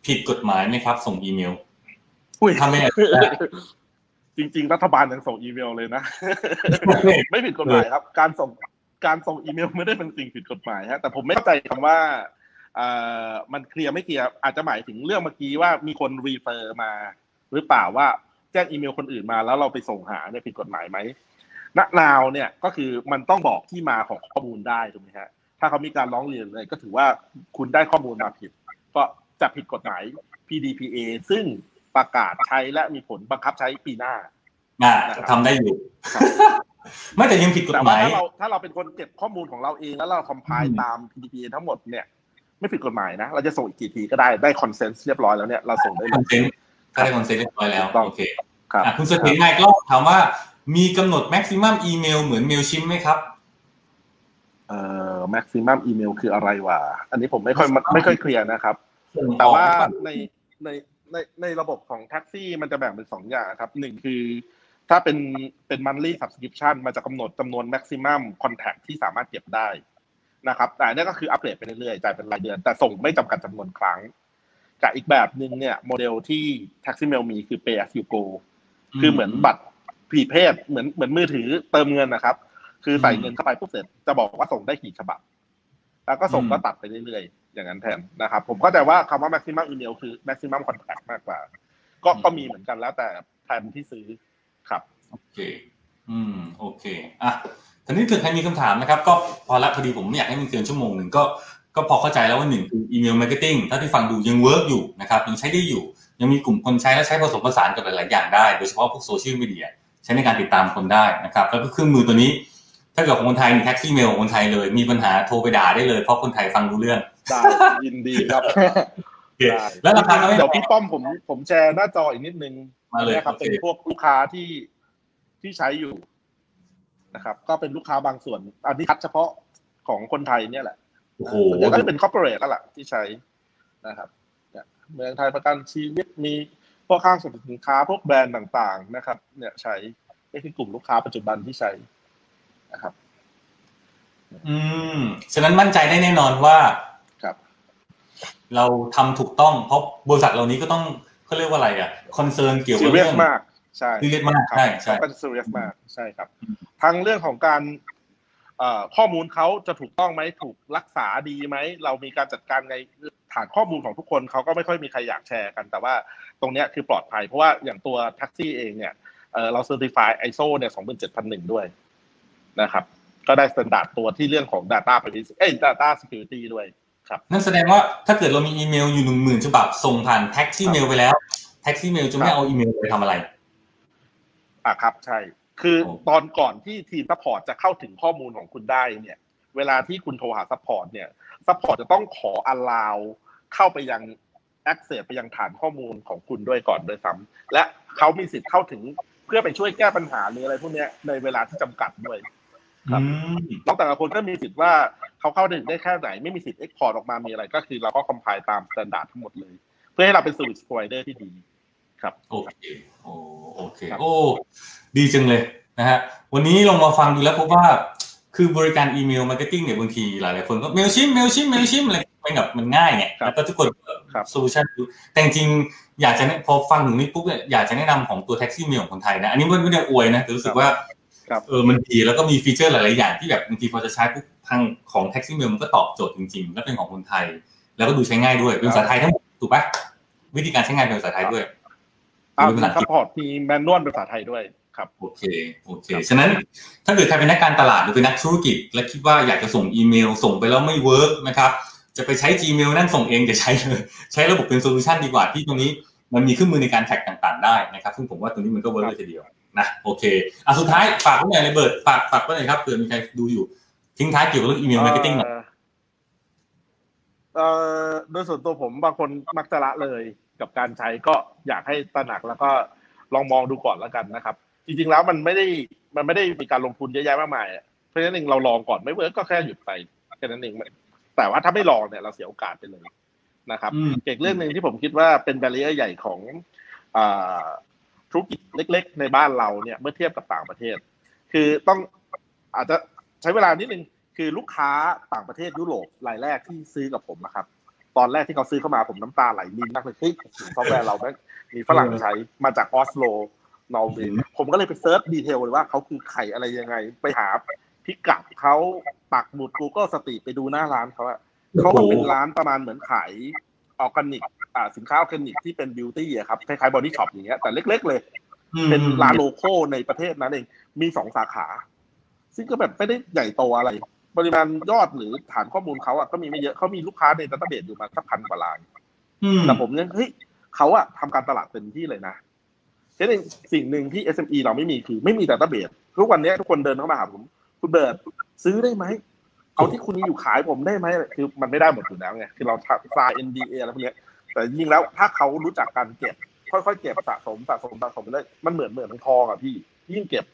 Speaker 2: ผิดกฎหมายไหมครับ ส่งอีเมล
Speaker 3: อุ้ย
Speaker 2: ทำไม่ได้
Speaker 3: จริง ๆ รัฐบาลยังส่งอีเมลเลยนะ ไม่ผิดกฎหมายครับ การส่งการส่งอีเมลไม่ได้เป็นสิ่งผิดกฎหมายฮะแต่ผมไม่เข้าใจคำว่าเอ่อมันเคลียร์ไม่เคลียร์อาจจะหมายถึงเรื่องเมื่อกี้ว่ามีคนรีเฟอร์มา หรือเปล่าว่าแจ้งอีเมลคนอื่นมาแล้วเราไปส่งหาเนี่ยผิดกฎหมายไหมณนาวเนี่ยก็คือมันต้องบอกที่มาของข้อมูลได้ถูกไหมฮะถ้าเขามีการร้องเรียนเลยก็ถือว่าคุณได้ข้อมูลมาผิด ก็ จะผิดกฎหมาย PDPA ซึ่งประกาศใช้และมีผลบังคับใช้ปีหน้า
Speaker 2: อะทำได้อยู่
Speaker 3: ครับ
Speaker 2: ไม่แต่ยังผิดกฎ
Speaker 3: แต่
Speaker 2: ห
Speaker 3: ว่า
Speaker 2: มา
Speaker 3: ถ้ายเราถ้าเราเป็นคนเก็บข้อมูลของเราเองแล้วเราคอมไพล์ตาม PDPA ทั้งหมดเนี่ย ไม่ผิดกฎหมายนะ เราจะส่งอีกกี่ทีก็ได้ได้คอนเซนส์เรียบร้อยแล้วเนี่ยเราส่งได้
Speaker 2: ค
Speaker 3: เล
Speaker 2: อน
Speaker 3: ย
Speaker 2: เซนต์ถ้าได้คอนเซนต์เรียบร้อยแล้ว
Speaker 3: ถูกต้อง
Speaker 2: โอเค
Speaker 3: ครับ
Speaker 2: อะคุณเสถียรนายก็ถามว่ามีกำหนด maximum อีเมลเหมือนเมลชิมไหมครับ
Speaker 3: เอ่อ maximum email คืออะไรวะอันนี้ผมไม่ค่อยไม่ค่อยเคลียร์นะครับ แต่ว่าในในในในระบบของแท็กซี่มันจะแบ่งเป็นสองอย่างครับหนึ่งคือ ถ้าเป็นเป็น monthly subscription มันจะกำหนดจำนวน maximum contact ที่สามารถเก็บได้นะครับ แต่อันนี้ก็คืออัปเดตไปเรื่อยๆจ่ายเป็นรายเดือน แต่ส่งไม่จำกัดจำนวนครั้งกับอีกแบบหนึ่งเนี่ยโมเดลที่ Taxi Mail มีคือ pay as you go คือเหมือนบัตรprepaid เหมือนเหมือนมือถือเติมเงินนะครับ คือใส่เงินเข้าไปปุ๊บเสร็จจะบอกว่าส่งได้กี่ฉบับ แล้วก็ส่งก็ตัดไปเรื่อยๆ อย่างนั้นแทนนะครับ ผมเข้าใจว่าคำว่า maximum email คือ maximum contact มากกว่า ก็ก็มีเหมือนกันแล้วแต่แทนที่ซื้อครับ
Speaker 2: โอเค อืม โอเค อะทีนี้ถึงใครมีคำถามนะครับ ก็พอละพอดีผมไม่อยากให้มันเกินชั่วโมงหนึ่งก็ก็พอเข้าใจแล้วว่าหนึ่งคือ email marketing ถ้าที่ฟังดูยัง work อยู่นะครับยังใช้ได้อยู่ ยังมีกลุ่มคนใช้และใช้ผสมผสานกับหลาย ๆ อย่างได้ โดยเฉพาะพวกโซเชียลมีเดียใช้ในการติดตามคนได้นะครับแล้วก็เครื่องมือตัวนี้ ถ้าเกิดของคนไทยมี Taxi Mail ของคนไทยเลย มีปัญหาโทรไปด่าได้เลยเพราะคนไทยฟังรู้เรื่อง
Speaker 3: ได้ยินดีครับ
Speaker 2: โอเคแล้วราคาก็ไม่
Speaker 3: เดี๋ยวพี่ป้อมผมผมแชร์หน้าจออีกนิดนึง
Speaker 2: มาเลย
Speaker 3: นะครับ
Speaker 2: โอเค
Speaker 3: เป็นพวกลูกค้าที่ที่ใช้อยู่นะครับ ก็เป็นลูกค้าบางส่วน อันนี้คัดเฉพาะของคนไทยเนี่ยแหละ
Speaker 2: โอ้โห
Speaker 3: ส่วนใหญ่ก็จะเป็น corporate แล้วล่ะที่ใช้นะครับเนี่ยเมืองไทยประกันชีวิตมีพวกห้างสรรพสินค้าพวกแบรนด์ต่างๆนะครับ เนี่ยใช้นี่คือกลุ่มลูกค้าปัจจุบันที่ใช้นะครับ
Speaker 2: อืมฉะนั้นมั่นใจได้แน่นอนว่า
Speaker 3: ครับ
Speaker 2: เราทำถูกต้องเพราะบริษัทเหล่านี้ก็ต้องเขาเรียกว่าอะไรอะ concern เกี่ยวกับ
Speaker 3: เรื่องซี
Speaker 2: เรียส
Speaker 3: มากใช่
Speaker 2: ซีเรียสมาก
Speaker 3: ครับ
Speaker 2: ใช่ใช่
Speaker 3: เขาก็จะซีเรียสมากใช่ครับทั้งเรื่องของการเอ่อข้อมูลเขาจะถูกต้องไหมถูกรักษาดีไหม เรามีการจัดการไงฐานข้อมูลของทุกคนเขาก็ไม่ค่อยมีใครอยากแชร์กัน แต่ว่าตรงเนี้ยคือปลอดภัย เพราะว่าอย่างตัวแท็กซี่เองเนี่ยเอ่อเราเซอร์ติฟาย ISO เนี่ย27001ด้วยนะครับ ก็ได้ standard ตัวที่เรื่องของ Data Privacy เอ้ย Data Security ด้วยครับ
Speaker 2: นั่นแสดงว่าถ้าเกิดเรามีอีเมลอยู่หนึ่งหมื่นฉบับส่งผ่าน Taximail ไปแล้ว Taximail จะไม่เอาอีเมลไปทำอะไร
Speaker 3: อะครับ ใช่ คือ
Speaker 2: โอ้
Speaker 3: ตอนก่อนที่ทีม support จะเข้าถึงข้อมูลของคุณได้เนี่ย เวลาที่คุณโทรหา support เนี่ย support จะต้องขอ allow เข้าไปยัง access ไปยังฐานข้อมูลของคุณด้วยก่อนด้วยซ้ำและเขามีสิทธิ์เข้าถึงเพื่อไปช่วยแก้ปัญหาหรืออะไรพวกเนี้ยในเวลาที่จำกัดด้วย ครับ
Speaker 2: อืม
Speaker 3: แล้วแต่ละคนก็มีสิทธิ์ว่าเขาเข้าถึงได้แค่ไหนไม่มีสิทธิ์ export ออกมามีอะไร ก็คือเราก็ comply ตาม standard ทั้งหมดเลย เพื่อให้เราเป็น service provider ที่ดี
Speaker 2: โอเคโอ้โอเค
Speaker 3: ครับ
Speaker 2: โอ้ดีจังเลยนะฮะวันนี้ลองมาฟังดูแล้วพบว่าคือบริการ email marketing เนี่ยบางทีหลายๆคนก็ Mailchimp Mailchimp Mailchimp อะไรไปแบบมันง่ายไง
Speaker 3: ครับ
Speaker 2: แล้วก็ทุกคน
Speaker 3: ครับ
Speaker 2: solution แต่จริงๆอยากจะแนะพอฟังถึงนี้ปุ๊บเนี่ยอยากจะแนะนำของตัว Taximail ของคนไทยนะ อันนี้ไม่ไม่ได้อวยนะแต่รู้สึกว่า
Speaker 3: ครับ
Speaker 2: เออมันดีแล้วก็มี feature หลายๆอย่างที่แบบบางทีพอจะใช้ปุ๊บทางของ Taximail มันก็ตอบโจทย์จริงๆ แล้วเป็นของคนไทย แล้วก็ดูใช้ง่ายด้วยเป็นภาษาไทยทั้งหมดถูกปะวิธีการใช้งานเป็นภาษาไทยด้วย
Speaker 3: อ่า
Speaker 2: เป็นภาษาอังกฤษ
Speaker 3: support มี manual เป็นภาษาไทยด้วยครับ
Speaker 2: โอเคโอเค ฉะนั้นถ้าเกิดใครเป็นนักการตลาดหรือเป็นนักธุรกิจ และคิดว่าอยากจะส่งอีเมล ส่งไปแล้วไม่ work นะครับ จะไปใช้ Gmail นั่นส่งเองจะใช้เลยใช้ระบบเป็น solution ดีกว่าที่ตรงนี้มันมีเครื่องมือในการ track ต่าง ๆ ได้นะครับ ซึ่งผมว่าตรงนี้มันก็ work เลยทีเดียว นะโอเคอะสุดท้ายฝากไว้หน่อยเลยเบิร์ดฝากฝากไว้หน่อยครับเผื่อมีใครดูอยู่ ทิ้งท้ายเกี่ยวกับเรื่อง email marketing หน่อย
Speaker 3: เอ่อเอ่อโดยส่วนตัวผมบางคนมักจะละเลยกับการใช้ก็อยากให้ตระหนักแล้วก็ลองมองดูก่อนแล้วกันนะครับ จริงๆแล้วมันไม่ได้มันไม่ได้มีการลงทุนเยอะแยะมากมายอะเพราะฉะนั้นเองเราลองก่อนไม่เวิร์กก็แค่หยุดไปแค่นั้นเองแต่ว่าถ้าไม่ลองเนี่ยเราเสียโอกาสไปเลยนะครับ
Speaker 2: อืม
Speaker 3: อีกเรื่องหนึ่งที่ผมคิดว่าเป็น b บ r ร i ใหญ่ของอ่า ธุรกิจเล็ก ๆ ในบ้านเราเนี่ยเมื่อเทียบกับต่างประเทศ คือต้องอาจจะใช้เวลานิดนึงคือลูกค้าต่างประเทศยุโรปรายแรกที่ซื้อกับผมนะครับตอนแรกที่เขาซื้อเข้ามาผมน้ำตาไหลรินมากเลยเฮ้ยซอฟต์แวร์เราแม่งมีฝรั่งใช้มาจากออสโลนอร์เวย์ผมก็เลยไป search detail เลยว่าเขาคือใครอะไรยังไง ไปหาพิกัดเขาปักหมุด Google สติไปดูหน้าร้านเขาอะเขามันเป็นร้านประมาณเหมือนขายออร์แกนิก สินค้าออร์แกนิกที่เป็น beauty อะครับคล้ายๆ Body Shop อย่างเงี้ยแต่เล็ก ๆ เลย เป็นร้าน local ในประเทศนั้นเองมีสองสาขา ซึ่งก็แบบไม่ได้ใหญ่โตอะไร ปริมาณยอดหรือฐานข้อมูลเขาอะก็มีไม่เยอะเขามีลูกค้าใน database อยู่มาสักพันกว่าราย
Speaker 2: อืม
Speaker 3: แต่ผมยังเฮ้ยเขาอะทำการตลาดเต็มที่เลยนะฉะนั้นสิ่งหนึ่งที่ SME เราไม่มีคือไม่มี database ทุกวันนี้ทุกคนเดินเข้ามาหาผม คุณเบิร์ดซื้อได้ไหมเอาที่คุณมีอยู่ขายผมได้ไหมคือมันไม่ได้หมดอยู่แล้วไงคือเราทำ sign NDA อะไรพวกเนี้ย แต่จริงๆแล้วถ้าเขารู้จักการเก็บ ค่อยๆเก็บสะสมสะสมสะสมไปเลยมันเหมือนเหมือนทองอะพี่ยิ่งเก็บ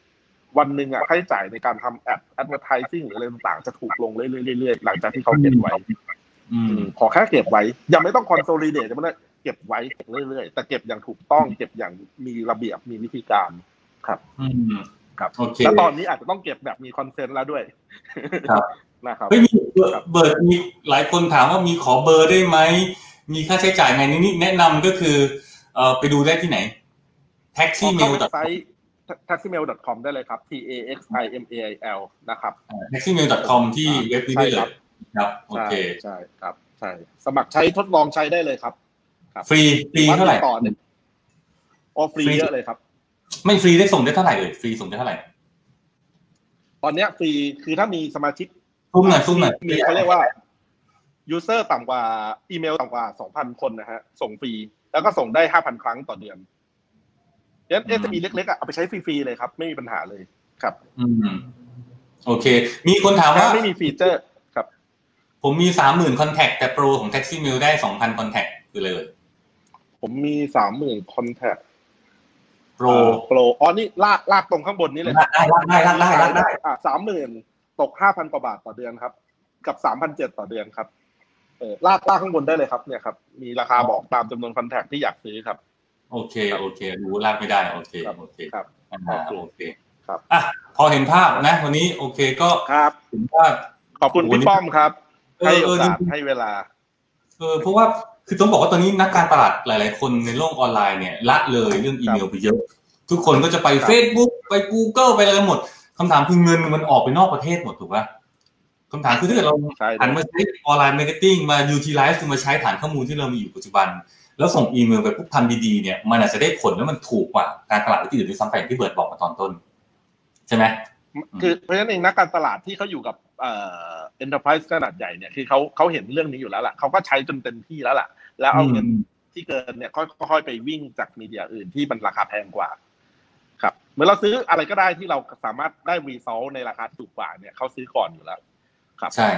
Speaker 3: วันหนึ่งอะค่าใช้จ่ายในการทำแอด advertising หรืออะไรต่างๆจะถูกลงเรื่อยๆๆหลังจากที่เขาเก็บไว้
Speaker 2: อืม
Speaker 3: ขอแค่เก็บไว้ ยังไม่ต้อง consolidate จะไม่ได้เก็บไว้เก็บเรื่อยๆ แต่เก็บอย่างถูกต้อง เก็บอย่างมีระเบียบมีวิธีการ
Speaker 2: อืม
Speaker 3: ครับ
Speaker 2: โอเค
Speaker 3: และตอนนี้อาจจะต้องเก็บแบบมีคอนเซนต์แล้วด้วย
Speaker 2: ครับ
Speaker 3: นะครับ
Speaker 2: เฮ้ยมีเบอร์เบิร์ดมีหลายคนถามว่ามีขอเบอร์ได้ไหม มีค่าใช้จ่ายไงนี่แนะนำก็คือเอ่อไปดูได้ที่ไหน taxi
Speaker 3: เข้า
Speaker 2: mail
Speaker 3: เว็บไซต์ taximail.com ได้เลยครับ t a x i m a i l นะครับ
Speaker 2: taxi mail com ที่เว็บนี้ได้เล
Speaker 3: ใช่ครั
Speaker 2: ย
Speaker 3: บ
Speaker 2: ครับโอ
Speaker 3: ใช่
Speaker 2: เค
Speaker 3: ใช่ครับใช่สมัครใช้ทดลองใช้ได้เลยครับ
Speaker 2: ฟรีฟรีเท่าไหร่
Speaker 3: ต่อเนี่ยโอฟรี
Speaker 2: ฟรี
Speaker 3: เยอะเลยครับ
Speaker 2: ไม่ฟรีได้ส่งได้เท่าไหร่เลยฟรีส่งได้เท่าไหร่
Speaker 3: ตอนเนี้ยฟรีคือถ้ามีสมาชิก
Speaker 2: ซุ้มหน่อยซุ้มหน่อย
Speaker 3: มีเขาเรียกว่า user ต่ำกว่าอีเมลต่ำกว่า 2,000 คนนะฮะ ส่งฟรี แล้วก็ส่งได้ 5,000 ครั้งต่อเดือน SME เล็กๆอะเอาไปใช้ฟรีๆเลยครับ ไม่มีปัญหาเลยครับ
Speaker 2: อืมโอเค มีคนถามว่า
Speaker 3: ถ้าไม่มีีเจอร์ครับ
Speaker 2: ผมมีสามหมื่น contact แต่โปรของ Taximail ได้สองพัน contact คือเลย
Speaker 3: ผมมีสามหมื่นคอนแทค
Speaker 2: โปร
Speaker 3: โปรอ๋อนี่ลากลากตรงข้างบนนี้เลย
Speaker 2: ลากได้ลากได้ลากได้ลากได้
Speaker 3: อ่าสามหมื่นตกห้าพันกว่าบาทต่อเดือนครับ กับสามพันเจ็ดต่อเดือนครับ เออลากลากข้างบนได้เลยครับเนี่ยครับมีราคาบอกตามจำนวนคอนแทคที่อยากซื้อครับ
Speaker 2: โอเคโอเครู้ลากไม่ได้โอเค
Speaker 3: ครับ
Speaker 2: โอเค
Speaker 3: ครับ
Speaker 2: อ่า
Speaker 3: โอเค
Speaker 2: โอเค
Speaker 3: ครับ
Speaker 2: อะพอเห็นภาพนะ วันนี้โอเคก็
Speaker 3: ครับ
Speaker 2: เห็นว่า
Speaker 3: ขอบคุณพี่ป้อมครับ
Speaker 2: เออเอ้อ
Speaker 3: ให้
Speaker 2: เอ
Speaker 3: โอ
Speaker 2: อกา
Speaker 3: ส
Speaker 2: จริงๆ
Speaker 3: ให้เวลา
Speaker 2: เออเพราะว่าคือต้องบอกว่าตอนนี้นักการตลาดหลาย ๆ คนในโลกออนไลน์เนี่ยละเลยเรื่องอีเมลไปเยอะ ทุกคนก็จะไป
Speaker 3: ครับ
Speaker 2: Facebook ไป Google ไปอะไรกันหมดคำถามคือเงินมันออกไปนอกประเทศหมดถูกปะ คำถามคือถ้าเกิดเรา
Speaker 3: ใช่
Speaker 2: หันมาใช้ online marketing มา utilize คือมาใช้ฐานข้อมูลที่เรามีอยู่ปัจจุบัน แล้วส่งอีเมลไปปุ๊บทำดีๆเนี่ยมันอาจจะได้ผลแล้วมันถูกกว่าการตลาดที่อื่นด้วยซ้ำไปอย่างที่เบิร์ดบอกมาตอนต้น ใช่ไหม
Speaker 3: คือเพราะฉะนั้นเองนักการตลาดที่เขาอยู่กับเอ่อ enterprise ขนาดใหญ่เนี่ยคือเขาเขาเห็นเรื่องนี้อยู่แล้วล่ะเขาก็ใช้จนเต็มที่แล้วล่ะ แล้วเอาเงินที่เกินเนี่ยค่อยๆไปวิ่งจากมีเดียอื่นที่มันราคาแพงกว่า ครับเหมือนเราซื้ออะไรก็ได้ที่เราสามารถได้ result ในราคาถูกกว่าเนี่ยเขาซื้อก่อนอยู่แล้ว ครับ
Speaker 2: ใช่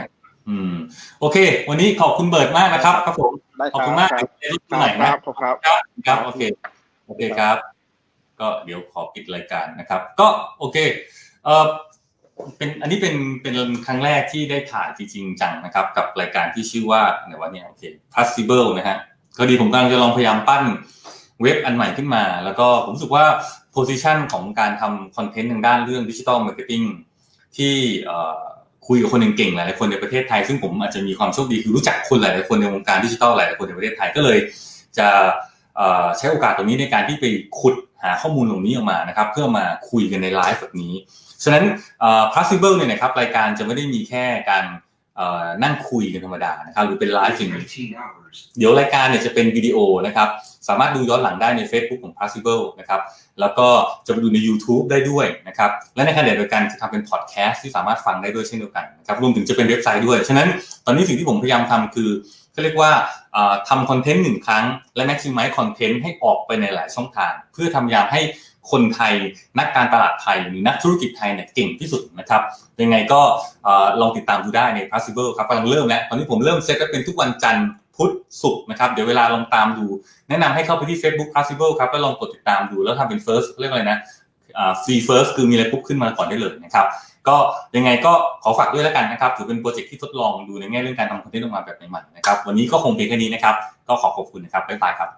Speaker 2: อืม โอเค วันนี้ขอบคุณเบิร์ดมากนะครับครับผม
Speaker 3: ได้
Speaker 2: ขอบ
Speaker 3: ครั
Speaker 2: คุณมาก
Speaker 3: ครับ
Speaker 2: ในรุ่นไหน
Speaker 3: ค
Speaker 2: นะ
Speaker 3: รับครับ
Speaker 2: ครับโอเคโอเคครับ ก็เดี๋ยวขอปิดรายการนะครับ ก็โอเค เออเป็นอันนี้เป็นเป็นครั้งแรกที่ได้ถ่ายจริงๆจังนะครับ กับรายการที่ชื่อว่าไหนว่าเนี่ยโอเค possible นะฮะก็ดีผมกำลังจะลองพยายามปั้นเว็บอันใหม่ขึ้นมา แล้วก็ผมรู้สึกว่า position ของการทำ content ทางด้านเรื่อง digital marketing ที่เอ่อ คุยกับคนเก่งๆหลายๆคนในประเทศไทย ซึ่งผมอาจจะมีความโชคดีคือรู้จักคนหลายๆคนในวงการดิจิทัลหลายๆคนในประเทศไทยก็เลย จะเอ่อใช้โอกาสตรงนี้ในการที่ไปขุดหาข้อมูลตรงนี้ออกมานะครับ เพื่อมาคุยกันในไลฟ์แบบนี้ฉะนั้นเอ่อ possible เนี่ยนะครับรายการจะไม่ได้มีแค่การเอ่อนั่งคุยกันธรรมดานะครับหรือเป็นไลฟ์อย่างนี้เดี๋ยวรายการเนี่ยจะเป็นวิดีโอนะครับ สามารถดูย้อนหลังได้ใน Facebook ของ possible นะครับแล้วก็จะไปดูใน YouTube ได้ด้วยนะครับและในขณะเดียวกันจะทำเป็นพอดแคสต์ที่สามารถฟังได้ด้วยเช่นเดียวกันนะครับรวมถึงจะเป็นเว็บไซต์ด้วย ฉะนั้นตอนนี้สิ่งที่ผมพยายามทำคือเขาเรียกว่าทำคอนเทนต์หนึ่งครั้ง และ maximize คอนเทนต์ให้ออกไปในหลายช่องทาง เพื่อทำยามให้คนไทยนักการตลาดไทย หรือนักธุรกิจไทยเนี่ยเก่งที่สุดนะครับยังไงก็อลองติดตามดูได้ใน possible ครับกำลังเริ่มแล้ว ตอนนี้ผมเริ่มเซตไว้เป็นทุกวันจันทร์ พุธศุกร์นะครับ เดี๋ยวเวลาลองตามดู แนะนำให้เข้าไปที่ Facebook Possible ครับ แล้วลองกดติดตามดู แล้วทำเป็น first เรียกอะไรนะอ่า free first คือมีอะไรปุ๊บขึ้นมาก่อนได้เลยนะครับ ก็ยังไงก็ขอฝากด้วยแล้วกันนะครับ ถือเป็น project ที่ทดลองดูในแง่เรื่องการทำ content ออกมาแบบใหม่ๆนะครับ วันนี้ก็คงเพียงแค่นี้นะครับ ก็ขอขอบคุณนะครับรับบ๊ายบายครับ